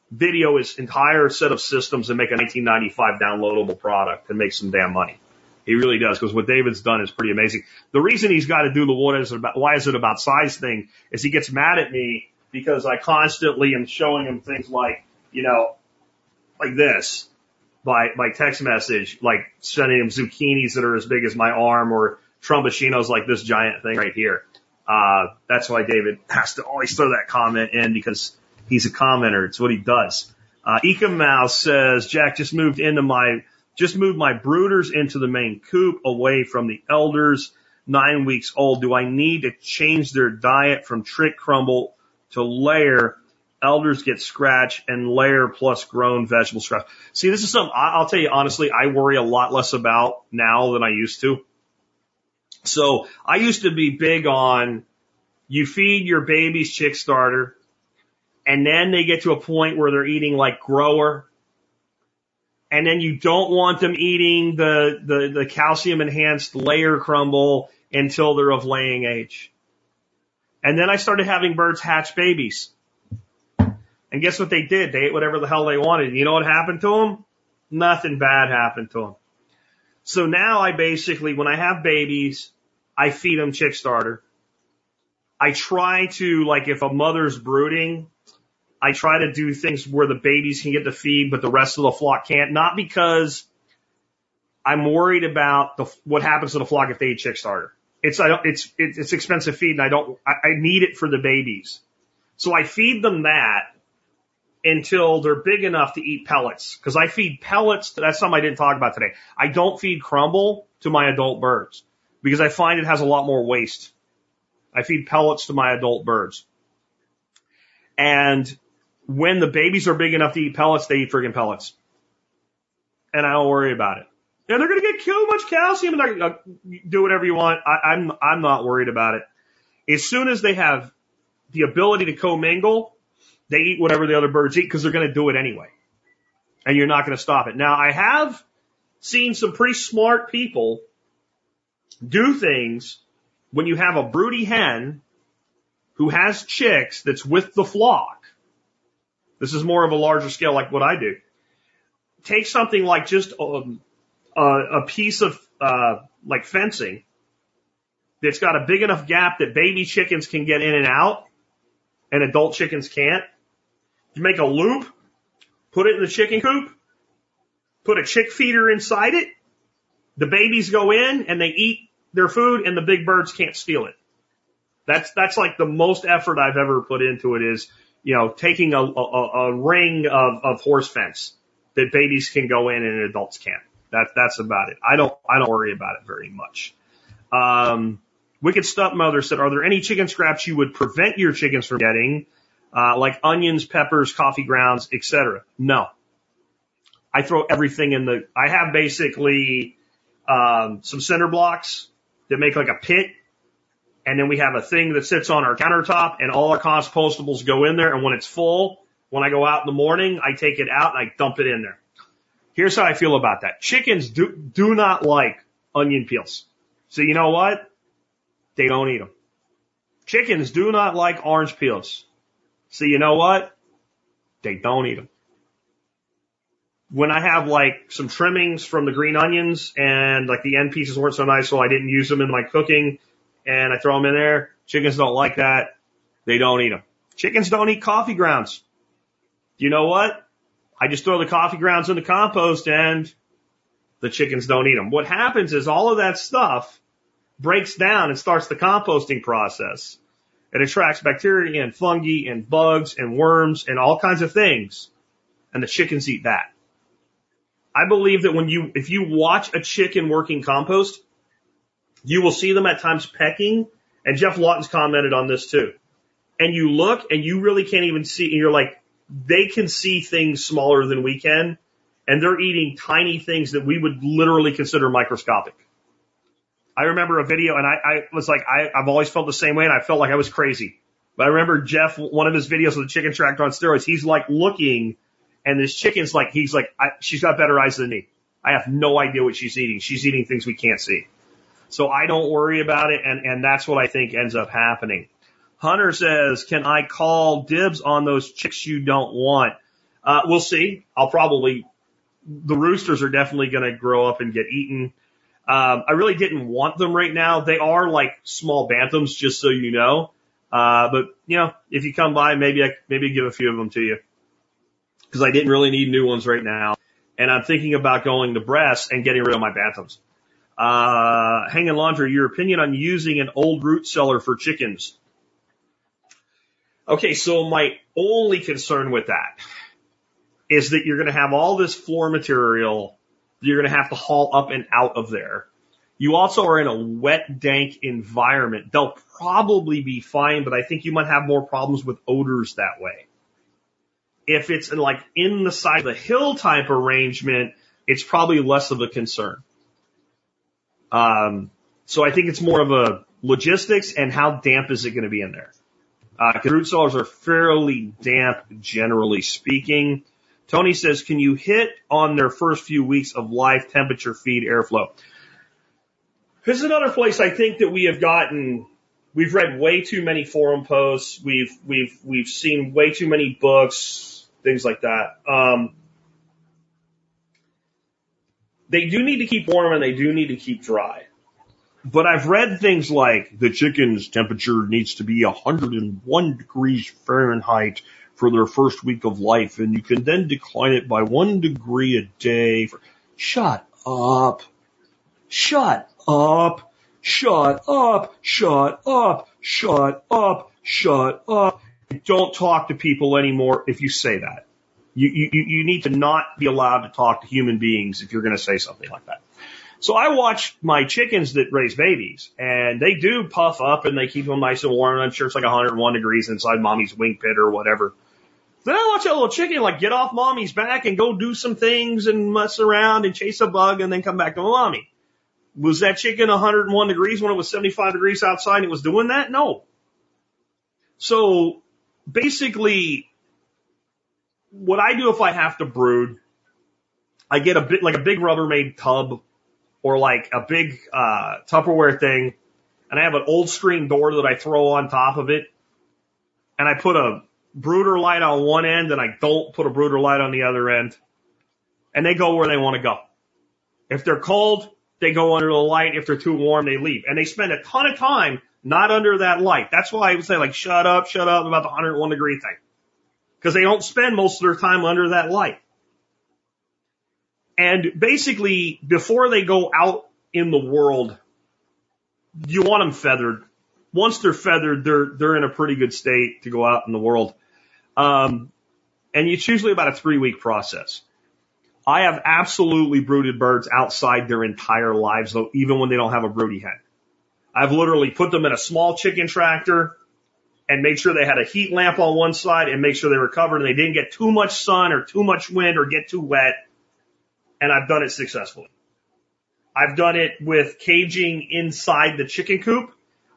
video his entire set of systems and make a 1995 downloadable product and make some damn money. He really does, because what David's done is pretty amazing. The reason he's got to do the what is it about, why is it about size thing is he gets mad at me because I constantly am showing him things like, you know, like this by, by text message, like sending him zucchinis that are as big as my arm or tromboncinos like this giant thing right here. Uh, that's why David has to always throw that comment in because he's a commenter. It's what he does. Uh, Mouse says, Jack just moved into my just moved my brooders into the main coop away from the elders, nine weeks old. Do I need to change their diet from trick crumble to layer? Elders get scratch and layer plus grown vegetable scratch. See, this is something I'll tell you honestly, I worry a lot less about now than I used to. So I used to be big on you feed your babies chick starter and then they get to a point where they're eating like grower and then you don't want them eating the, the, the calcium enhanced layer crumble until they're of laying age. And then I started having birds hatch babies. And guess what they did? They ate whatever the hell they wanted. You know what happened to them? Nothing bad happened to them. So now I basically, when I have babies, I feed them chick starter. I try to, like, if a mother's brooding, I try to do things where the babies can get the feed, but the rest of the flock can't. Not because I'm worried about the, what happens to the flock if they eat chick starter. It's, I don't, it's, it's expensive feed and I don't, I, I need it for the babies. So I feed them that until they're big enough to eat pellets. Cause I feed pellets. To, that's something I didn't talk about today. I don't feed crumble to my adult birds because I find it has a lot more waste. I feed pellets to my adult birds. And when the babies are big enough to eat pellets, they eat friggin' pellets. And I don't worry about it. And they're to get too much calcium and they're going to uh, do whatever you want. I, I'm, I'm not worried about it. As soon as they have the ability to commingle, they eat whatever the other birds eat because they're going to do it anyway. And you're not going to stop it. Now I have seen some pretty smart people do things when you have a broody hen who has chicks that's with the flock. This is more of a larger scale like what I do. Take something like just um, a, a piece of uh, like fencing that's got a big enough gap that baby chickens can get in and out and adult chickens can't. You make a loop, put it in the chicken coop, put a chick feeder inside it. The babies go in and they eat their food and the big birds can't steal it. That's, that's like the most effort I've ever put into it is, you know, taking a, a, a ring of, of horse fence that babies can go in and adults can't. That, that's about it. I don't, I don't worry about it very much. Um, Wicked Stepmother said, are there any chicken scraps you would prevent your chickens from getting, uh, like onions, peppers, coffee grounds, etc.? No. I throw everything in the, I have basically, um, some cinder blocks that make like a pit. And then we have a thing that sits on our countertop and all our compostables go in there. And when it's full, when I go out in the morning, I take it out and I dump it in there. Here's how I feel about that. Chickens do, do not like onion peels. So you know what? They don't eat them. Chickens do not like orange peels. So you know what? They don't eat them. When I have like some trimmings from the green onions and like the end pieces weren't so nice, so I didn't use them in my cooking and I throw them in there, chickens don't like that. They don't eat them. Chickens don't eat coffee grounds. You know what? I just throw the coffee grounds in the compost and the chickens don't eat them. What happens is all of that stuff breaks down and starts the composting process. It attracts bacteria and fungi and bugs and worms and all kinds of things. And the chickens eat that. I believe that when you, if you watch a chicken working compost, you will see them at times pecking. And Geoff Lawton's commented on this too. And you look and you really can't even see, and you're like, they can see things smaller than we can. And they're eating tiny things that we would literally consider microscopic. I remember a video and I, I was like, I, I've always felt the same way and I felt like I was crazy. But I remember Geoff, one of his videos of the chicken tractor on steroids, he's like looking and this chicken's like, he's like, I, she's got better eyes than me. I have no idea what she's eating. She's eating things we can't see. So I don't worry about it. And, and that's what I think ends up happening. Hunter says, can I call dibs on those chicks you don't want? Uh, we'll see. I'll probably, the roosters are definitely going to grow up and get eaten. Um, I really didn't want them right now. They are like small bantams, just so you know. Uh, but you know, if you come by, maybe I maybe give a few of them to you because I didn't really need new ones right now. And I'm thinking about going to Bresse and getting rid of my bantams. Uh, hanging laundry, your opinion on using an old root cellar for chickens. Okay, so my only concern with that is that you're going to have all this floor material you're going to have to haul up and out of there. You also are in a wet, dank environment. They'll probably be fine, but I think you might have more problems with odors that way. If it's in like in the side of the hill type arrangement, it's probably less of a concern. Um, so I think it's more of a logistics and how damp is it going to be in there? Uh, cause root cellars are fairly damp, generally speaking. Tony says, can you hit on their first few weeks of life, temperature, feed, airflow? This is another place I think that we have gotten, we've read way too many forum posts. We've, we've, we've seen way too many books, things like that. Um, they do need to keep warm and they do need to keep dry. But I've read things like the chicken's temperature needs to be 101 degrees Fahrenheit for their first week of life and you can then decline it by one degree a day. For, shut up. Shut up. Shut up. Shut up. Shut up. Shut up. Don't talk to people anymore if you say that. You, you, you need to not be allowed to talk to human beings if you're going to say something like that. So I watch my chickens that raise babies and they do puff up and they keep them nice and warm. I'm sure it's like 101 degrees inside mommy's wing pit or whatever. Then I watch that little chicken like get off mommy's back and go do some things and mess around and chase a bug and then come back to mommy. Was that chicken 101 degrees when it was 75 degrees outside and it was doing that? No. So basically, what I do if I have to brood, I get a bit like a big Rubbermaid tub or like a big, uh, Tupperware thing and I have an old screen door that I throw on top of it and I put a brooder light on one end and I don't put a brooder light on the other end and they go where they want to go. If they're cold, they go under the light. If they're too warm, they leave. And they spend a ton of time not under that light. That's why I would say like, shut up, shut up about the 101 degree thing. Cause they don't spend most of their time under that light. And basically, before they go out in the world, you want them feathered. Once they're feathered, they're, they're in a pretty good state to go out in the world. Um, and it's usually about a three week process. I have absolutely brooded birds outside their entire lives, though, even when they don't have a broody hen. I've literally put them in a small chicken tractor and made sure they had a heat lamp on one side and make sure they were covered and they didn't get too much sun or too much wind or get too wet. And I've done it successfully. I've done it with caging inside the chicken coop.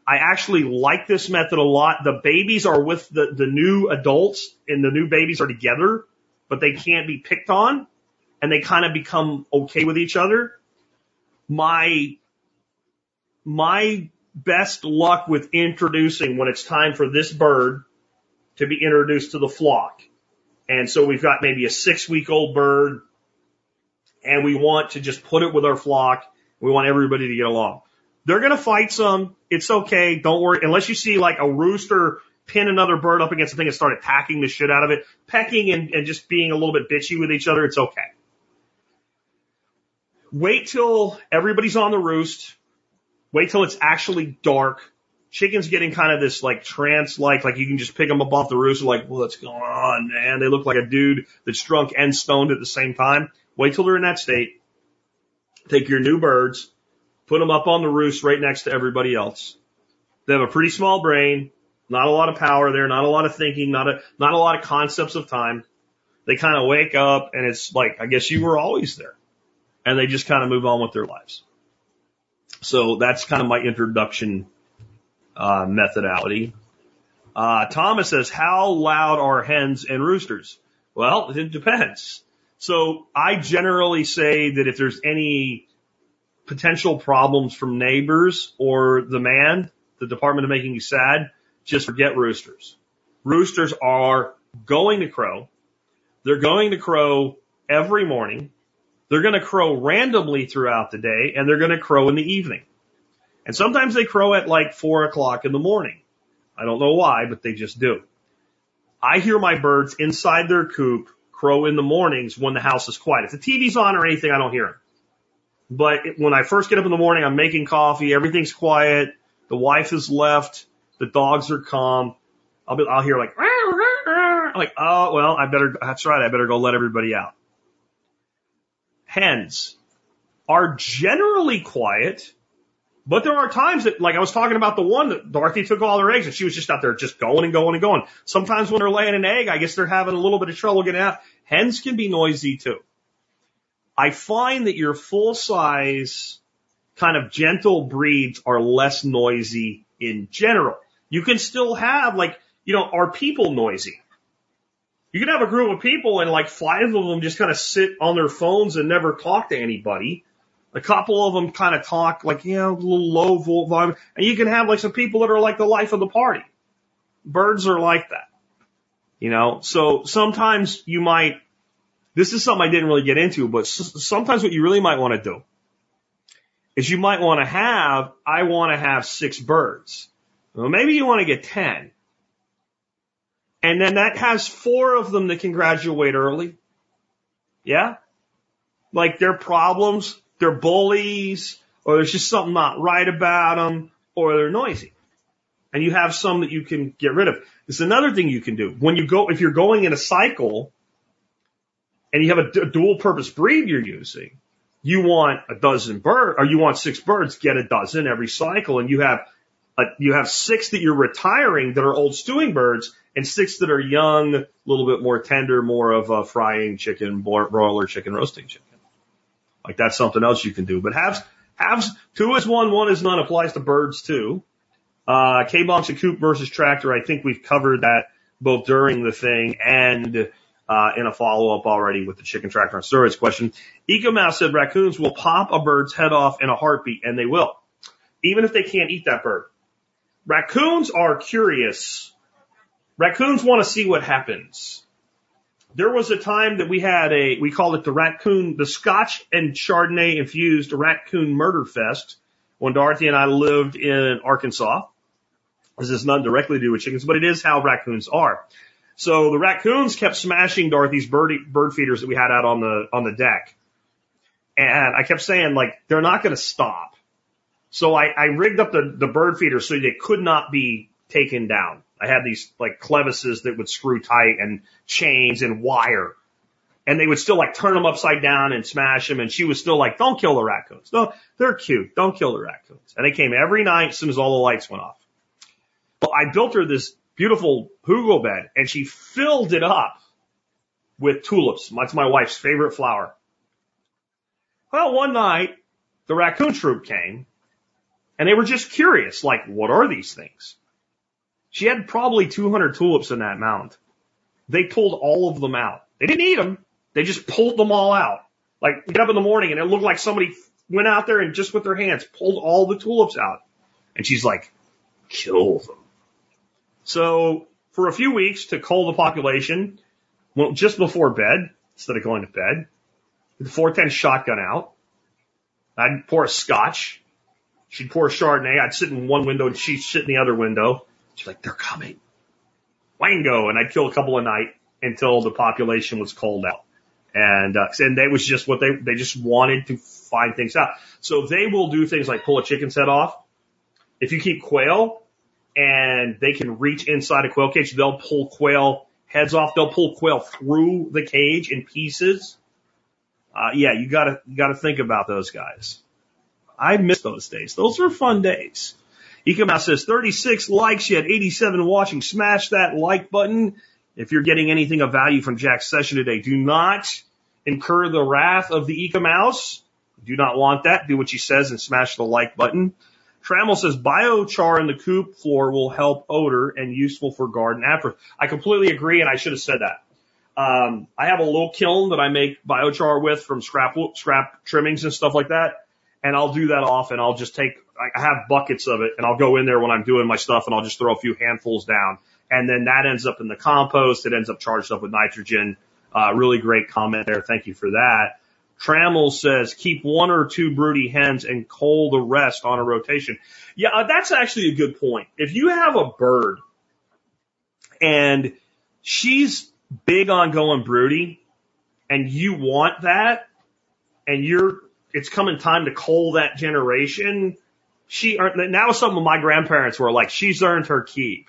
I actually like this method a lot. The babies are with the, the new adults and the new babies are together, but they can't be picked on and they kind of become okay with each other. My, my best luck with introducing when it's time for this bird to be introduced to the flock. And so we've got maybe a six week old bird and we want to just put it with our flock. We want everybody to get along. They're going to fight some. It's okay. Don't worry. Unless you see like a rooster pin another bird up against the thing and start attacking the shit out of it, pecking and, and just being a little bit bitchy with each other, it's okay. Wait till everybody's on the roost. Wait till it's actually dark. Chicken's getting kind of this like trance like, like you can just pick them up off the roost. Like, what's going on, man? They look like a dude that's drunk and stoned at the same time. Wait till they're in that state. Take your new birds, put them up on the roost right next to everybody else. They have a pretty small brain, not a lot of power there, not a lot of thinking, not a, not a lot of concepts of time. They kind of wake up and it's like, I guess you were always there and they just kind of move on with their lives. So that's kind of my introduction uh, methodology. Uh, Thomas says, how loud are hens and roosters? Well, it depends. So I generally say that if there's any potential problems from neighbors or the man, the department of making you sad, just forget roosters. Roosters are going to crow. They're going to crow every morning. They're going to crow randomly throughout the day and they're going to crow in the evening. And sometimes they crow at like four o'clock in the morning. I don't know why, but they just do. I hear my birds inside their coop crow in the mornings when the house is quiet. If the TV's on or anything, I don't hear them. But when I first get up in the morning, I'm making coffee, everything's quiet, the wife has left, the dogs are calm. I'll be, I'll hear like, like, oh, well, I better, that's right, I better go let everybody out hens are generally quiet, but there are times that, like I was talking about the one that Dorothy took all her eggs and she was just out there just going and going and going. Sometimes when they're laying an egg, I guess they're having a little bit of trouble getting out. Hens can be noisy too. I find that your full size kind of gentle breeds are less noisy in general. You can still have like, you know, are people noisy? You can have a group of people and like five of them just kind of sit on their phones and never talk to anybody. A couple of them kind of talk like, you know, a little low volume. And you can have like some people that are like the life of the party. Birds are like that. You know, so sometimes you might, this is something I didn't really get into, but sometimes what you really might want to do is you might want to have, I want to have six birds. Well, maybe you want to get 10. And then that has four of them that can graduate early. Yeah? Like their problems, they're bullies, or there's just something not right about them, or they're noisy. And you have some that you can get rid of. There's another thing you can do. When you go, if you're going in a cycle, and you have a, dual purpose breed you're using, you want a dozen birds, or you want six birds, get a dozen every cycle, and you have a, you have six that you're retiring that are old stewing birds, and six that are young, a little bit more tender, more of a frying chicken, broiler chicken, roasting chicken. Like that's something else you can do. But halves, halves, two is one, one is none applies to birds too. Uh, K-Bonks and Coop versus Tractor, I think we've covered that both during the thing and uh, in a follow up already with the chicken tractor and storage question. EcoMouse said raccoons will pop a bird's head off in a heartbeat, and they will, even if they can't eat that bird. Raccoons are curious. Raccoons want to see what happens. There was a time that we had a, we called it the raccoon, the Scotch and Chardonnay infused raccoon murder fest when Dorothy and I lived in Arkansas. This is not directly to do with chickens, but it is how raccoons are. So the raccoons kept smashing Dorothy's bird, bird feeders that we had out on the, on the deck. And I kept saying like, they're not going to stop. So I, I rigged up the, the bird feeders so they could not be taken down. I had these like clevises that would screw tight and chains and wire. And they would still like turn them upside down and smash them. And she was still like, don't kill the raccoons. No, they're cute. Don't kill the raccoons. And they came every night as soon as all the lights went off. Well, I built her this beautiful hugel bed and she filled it up with tulips. That's my wife's favorite flower. Well, one night the raccoon troop came and they were just curious, like, what are these things? She had probably 200 tulips in that mound. They pulled all of them out. They didn't eat them. They just pulled them all out. Like, get up in the morning and it looked like somebody went out there and just with their hands pulled all the tulips out. And she's like, kill them. So for a few weeks to cull the population, well, just before bed, instead of going to bed, the 410 shotgun out. I'd pour a scotch. She'd pour a Chardonnay. I'd sit in one window and she'd sit in the other window. She's like, they're coming. Wango. And I'd kill a couple a night until the population was culled out. And, uh, and that was just what they, they just wanted to find things out. So they will do things like pull a chicken's head off. If you keep quail and they can reach inside a quail cage, they'll pull quail heads off. They'll pull quail through the cage in pieces. Uh, yeah, you gotta, you gotta think about those guys. I miss those days. Those were fun days. Ecomouse says 36 likes, you had 87 watching. Smash that like button. If you're getting anything of value from Jack's session today, do not incur the wrath of the Ecomouse. Do not want that. Do what she says and smash the like button. Trammell says biochar in the coop floor will help odor and useful for garden after. I completely agree, and I should have said that. Um, I have a little kiln that I make biochar with from scrap scrap trimmings and stuff like that, and I'll do that often. I'll just take I have buckets of it, and I'll go in there when I'm doing my stuff, and I'll just throw a few handfuls down, and then that ends up in the compost. It ends up charged up with nitrogen. Uh, really great comment there. Thank you for that. Trammell says keep one or two broody hens and cull the rest on a rotation. Yeah, uh, that's actually a good point. If you have a bird and she's big on going broody and you want that and you're, it's coming time to cull that generation. She earned, now some of my grandparents were like, she's earned her keep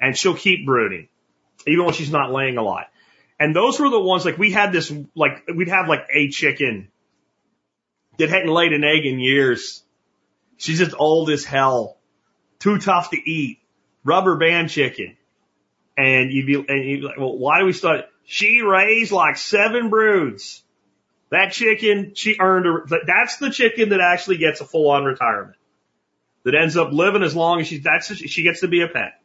and she'll keep brooding even when she's not laying a lot. And those were the ones like we had this like we'd have like a chicken that hadn't laid an egg in years. She's just old as hell, too tough to eat, rubber band chicken. And you'd be and you'd be like, well, why do we start? She raised like seven broods. That chicken, she earned her. That's the chicken that actually gets a full on retirement. That ends up living as long as she's. That's she gets to be a pet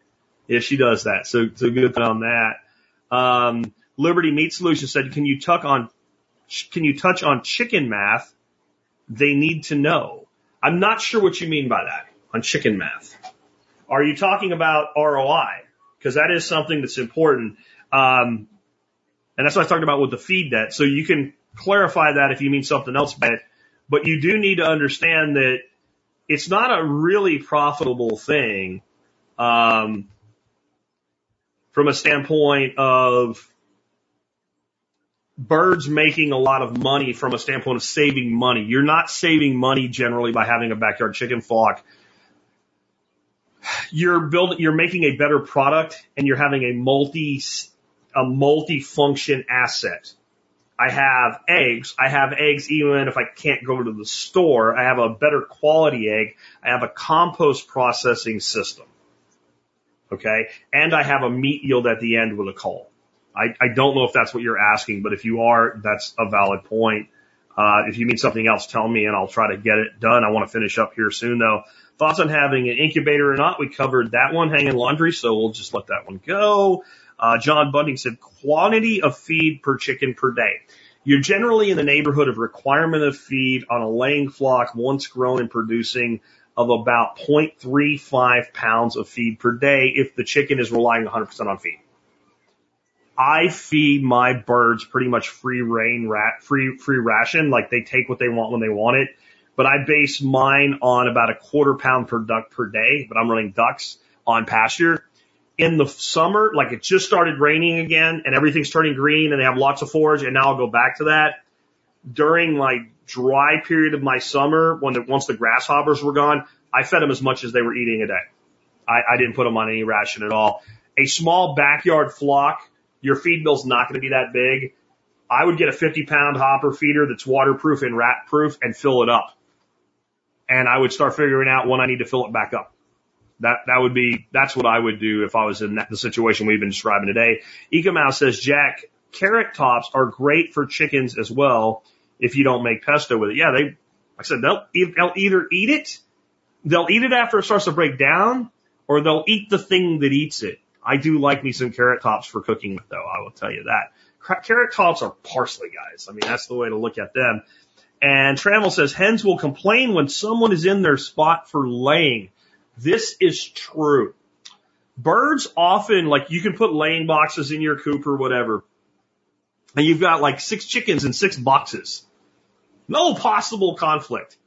if she does that. So, so good on that. Um, Liberty Meat Solutions said, can you tuck on, can you touch on chicken math? They need to know. I'm not sure what you mean by that on chicken math. Are you talking about ROI? Because that is something that's important. Um, and that's what I talked about with the feed debt. So you can clarify that if you mean something else by it. But you do need to understand that it's not a really profitable thing um, from a standpoint of birds making a lot of money from a standpoint of saving money. You're not saving money generally by having a backyard chicken flock. You're building, you're making a better product and you're having a multi, a multi-function asset. I have eggs. I have eggs even if I can't go to the store. I have a better quality egg. I have a compost processing system. Okay. And I have a meat yield at the end with a cull. I, I don't know if that's what you're asking, but if you are, that's a valid point. Uh, if you mean something else, tell me and I'll try to get it done. I want to finish up here soon though. Thoughts on having an incubator or not? We covered that one hanging laundry, so we'll just let that one go. Uh, John Bunting said quantity of feed per chicken per day. You're generally in the neighborhood of requirement of feed on a laying flock once grown and producing of about 0.35 pounds of feed per day if the chicken is relying 100% on feed. I feed my birds pretty much free reign rat, free, free ration. Like they take what they want when they want it. But I base mine on about a quarter pound per duck per day, but I'm running ducks on pasture. In the summer, like it just started raining again and everything's turning green and they have lots of forage and now I'll go back to that. During like dry period of my summer, when the, once the grasshoppers were gone, I fed them as much as they were eating a day. I, I didn't put them on any ration at all. A small backyard flock, your feed bill's not going to be that big. I would get a 50 pound hopper feeder that's waterproof and rat proof and fill it up. And I would start figuring out when I need to fill it back up. That, that would be, that's what I would do if I was in that, the situation we've been describing today. Ecomouse says, Jack, carrot tops are great for chickens as well if you don't make pesto with it. Yeah, they, like I said, they'll, they'll either eat it, they'll eat it after it starts to break down, or they'll eat the thing that eats it. I do like me some carrot tops for cooking with though, I will tell you that. Carrot tops are parsley guys. I mean, that's the way to look at them. And Trammell says hens will complain when someone is in their spot for laying. This is true. Birds often, like you can put laying boxes in your coop or whatever, and you've got like six chickens in six boxes. No possible conflict.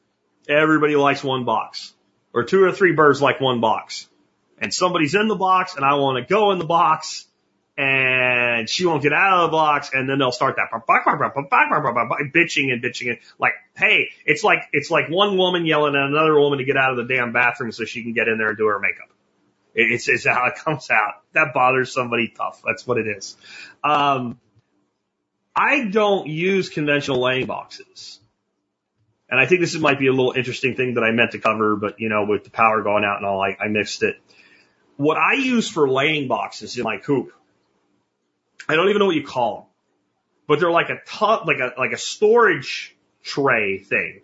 Everybody likes one box. Or two or three birds like one box. And somebody's in the box and I want to go in the box and she won't get out of the box and then they'll start that bitching and bitching and like, hey, it's like, it's like one woman yelling at another woman to get out of the damn bathroom so she can get in there and do her makeup. It's, it's how it comes out. That bothers somebody tough. That's what it is. Um, I don't use conventional laying boxes. And I think this might be a little interesting thing that I meant to cover, but you know, with the power going out and all, I, I missed it. What I use for laying boxes in my coop, I don't even know what you call them, but they're like a tub, like a, like a storage tray thing.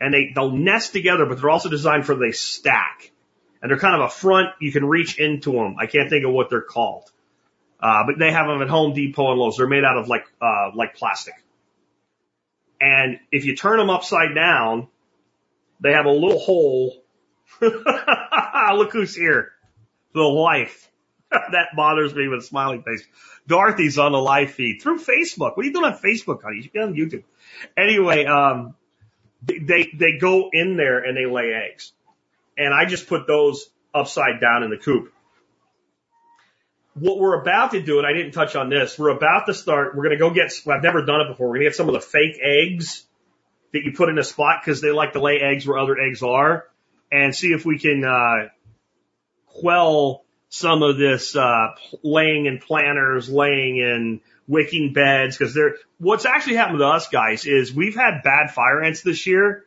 And they, they'll nest together, but they're also designed for they stack. And they're kind of a front, you can reach into them. I can't think of what they're called. Uh, but they have them at Home Depot and Lowe's. They're made out of like, uh, like plastic. And if you turn them upside down, they have a little hole. Look who's here. The wife. that bothers me with a smiling face. Dorothy's on the live feed through Facebook. What are you doing on Facebook, honey? You should be on YouTube. Anyway, um, they, they go in there and they lay eggs. And I just put those upside down in the coop what we're about to do, and I didn't touch on this, we're about to start, we're going to go get, I've never done it before, we're going to get some of the fake eggs that you put in a spot because they like to lay eggs where other eggs are and see if we can, uh, quell some of this, uh, laying in planters, laying in wicking beds because they're, what's actually happened to us guys is we've had bad fire ants this year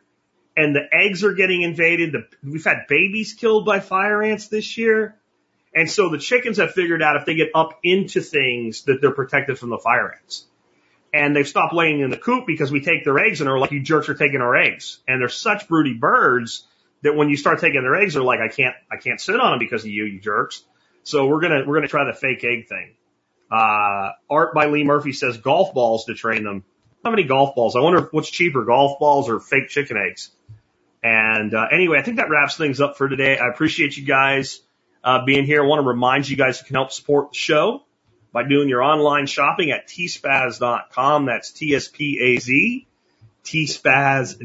and the eggs are getting invaded. The, we've had babies killed by fire ants this year and so the chickens have figured out if they get up into things that they're protected from the fire ants. And they've stopped laying in the coop because we take their eggs and are like, you jerks are taking our eggs. And they're such broody birds that when you start taking their eggs, they're like, I can't, I can't sit on them because of you, you jerks. So we're gonna, we're gonna try the fake egg thing. Uh, art by Lee Murphy says golf balls to train them. How many golf balls? I wonder what's cheaper, golf balls or fake chicken eggs. And uh, anyway, I think that wraps things up for today. I appreciate you guys uh, being here. I want to remind you guys you can help support the show by doing your online shopping at tspaz.com. That's T-S-P-A-Z, tspaz.com.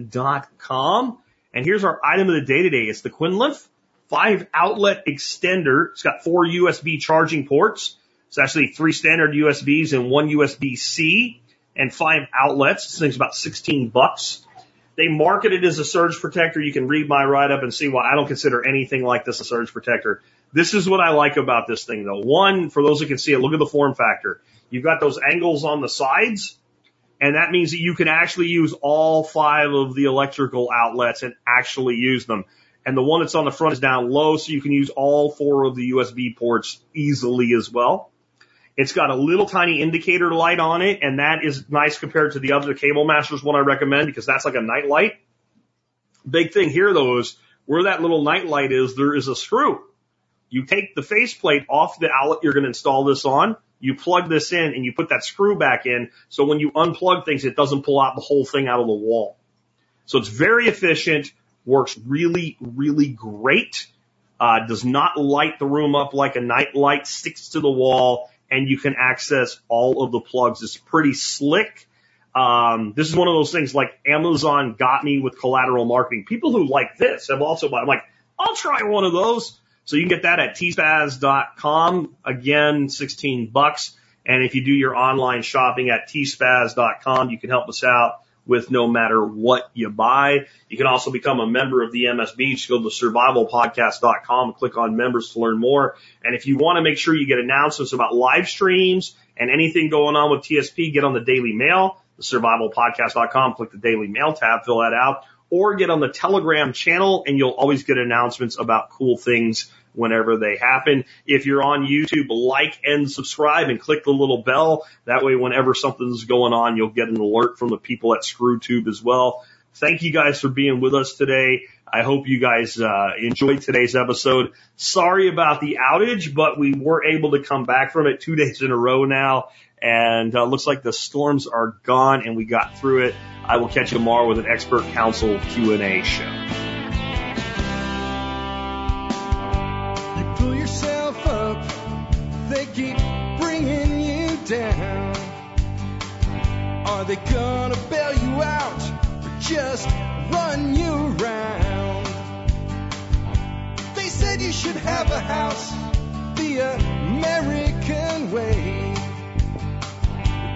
And here's our item of the day today. It's the Quinlift five outlet extender. It's got four USB charging ports. It's actually three standard USBs and one USB-C and five outlets. This thing's about 16 bucks. They market it as a surge protector. You can read my write up and see why I don't consider anything like this a surge protector. This is what I like about this thing though. One, for those who can see it, look at the form factor. You've got those angles on the sides, and that means that you can actually use all five of the electrical outlets and actually use them. And the one that's on the front is down low, so you can use all four of the USB ports easily as well. It's got a little tiny indicator light on it, and that is nice compared to the other Cable Matters one I recommend because that's like a night light. Big thing here though is where that little night light is, there is a screw You take the faceplate off the outlet you're going to install this on. You plug this in and you put that screw back in. So when you unplug things, it doesn't pull out the whole thing out of the wall. So it's very efficient, works really, really great. Uh, does not light the room up like a night light, sticks to the wall, and you can access all of the plugs. It's pretty slick. Um, this is one of those things like Amazon got me with collateral marketing. People who like this have also bought. I'm like, I'll try one of those. So you can get that at tspaz.com. Again, 16 bucks. And if you do your online shopping at tspaz.com, you can help us out with no matter what you buy. You can also become a member of the MSB. Just go to survivalpodcast.com, and click on members to learn more. And if you want to make sure you get announcements about live streams and anything going on with TSP, get on the Daily Mail, the survivalpodcast.com, click the Daily Mail tab, fill that out, or get on the Telegram channel and you'll always get announcements about cool things whenever they happen. If you're on YouTube, like and subscribe and click the little bell. That way, whenever something's going on, you'll get an alert from the people at ScrewTube as well. Thank you guys for being with us today. I hope you guys uh, enjoyed today's episode. Sorry about the outage, but we were able to come back from it two days in a row now, and uh, looks like the storms are gone and we got through it. I will catch you tomorrow with an expert council Q and A show. Down. Are they gonna bail you out or just run you around? They said you should have a house the American way.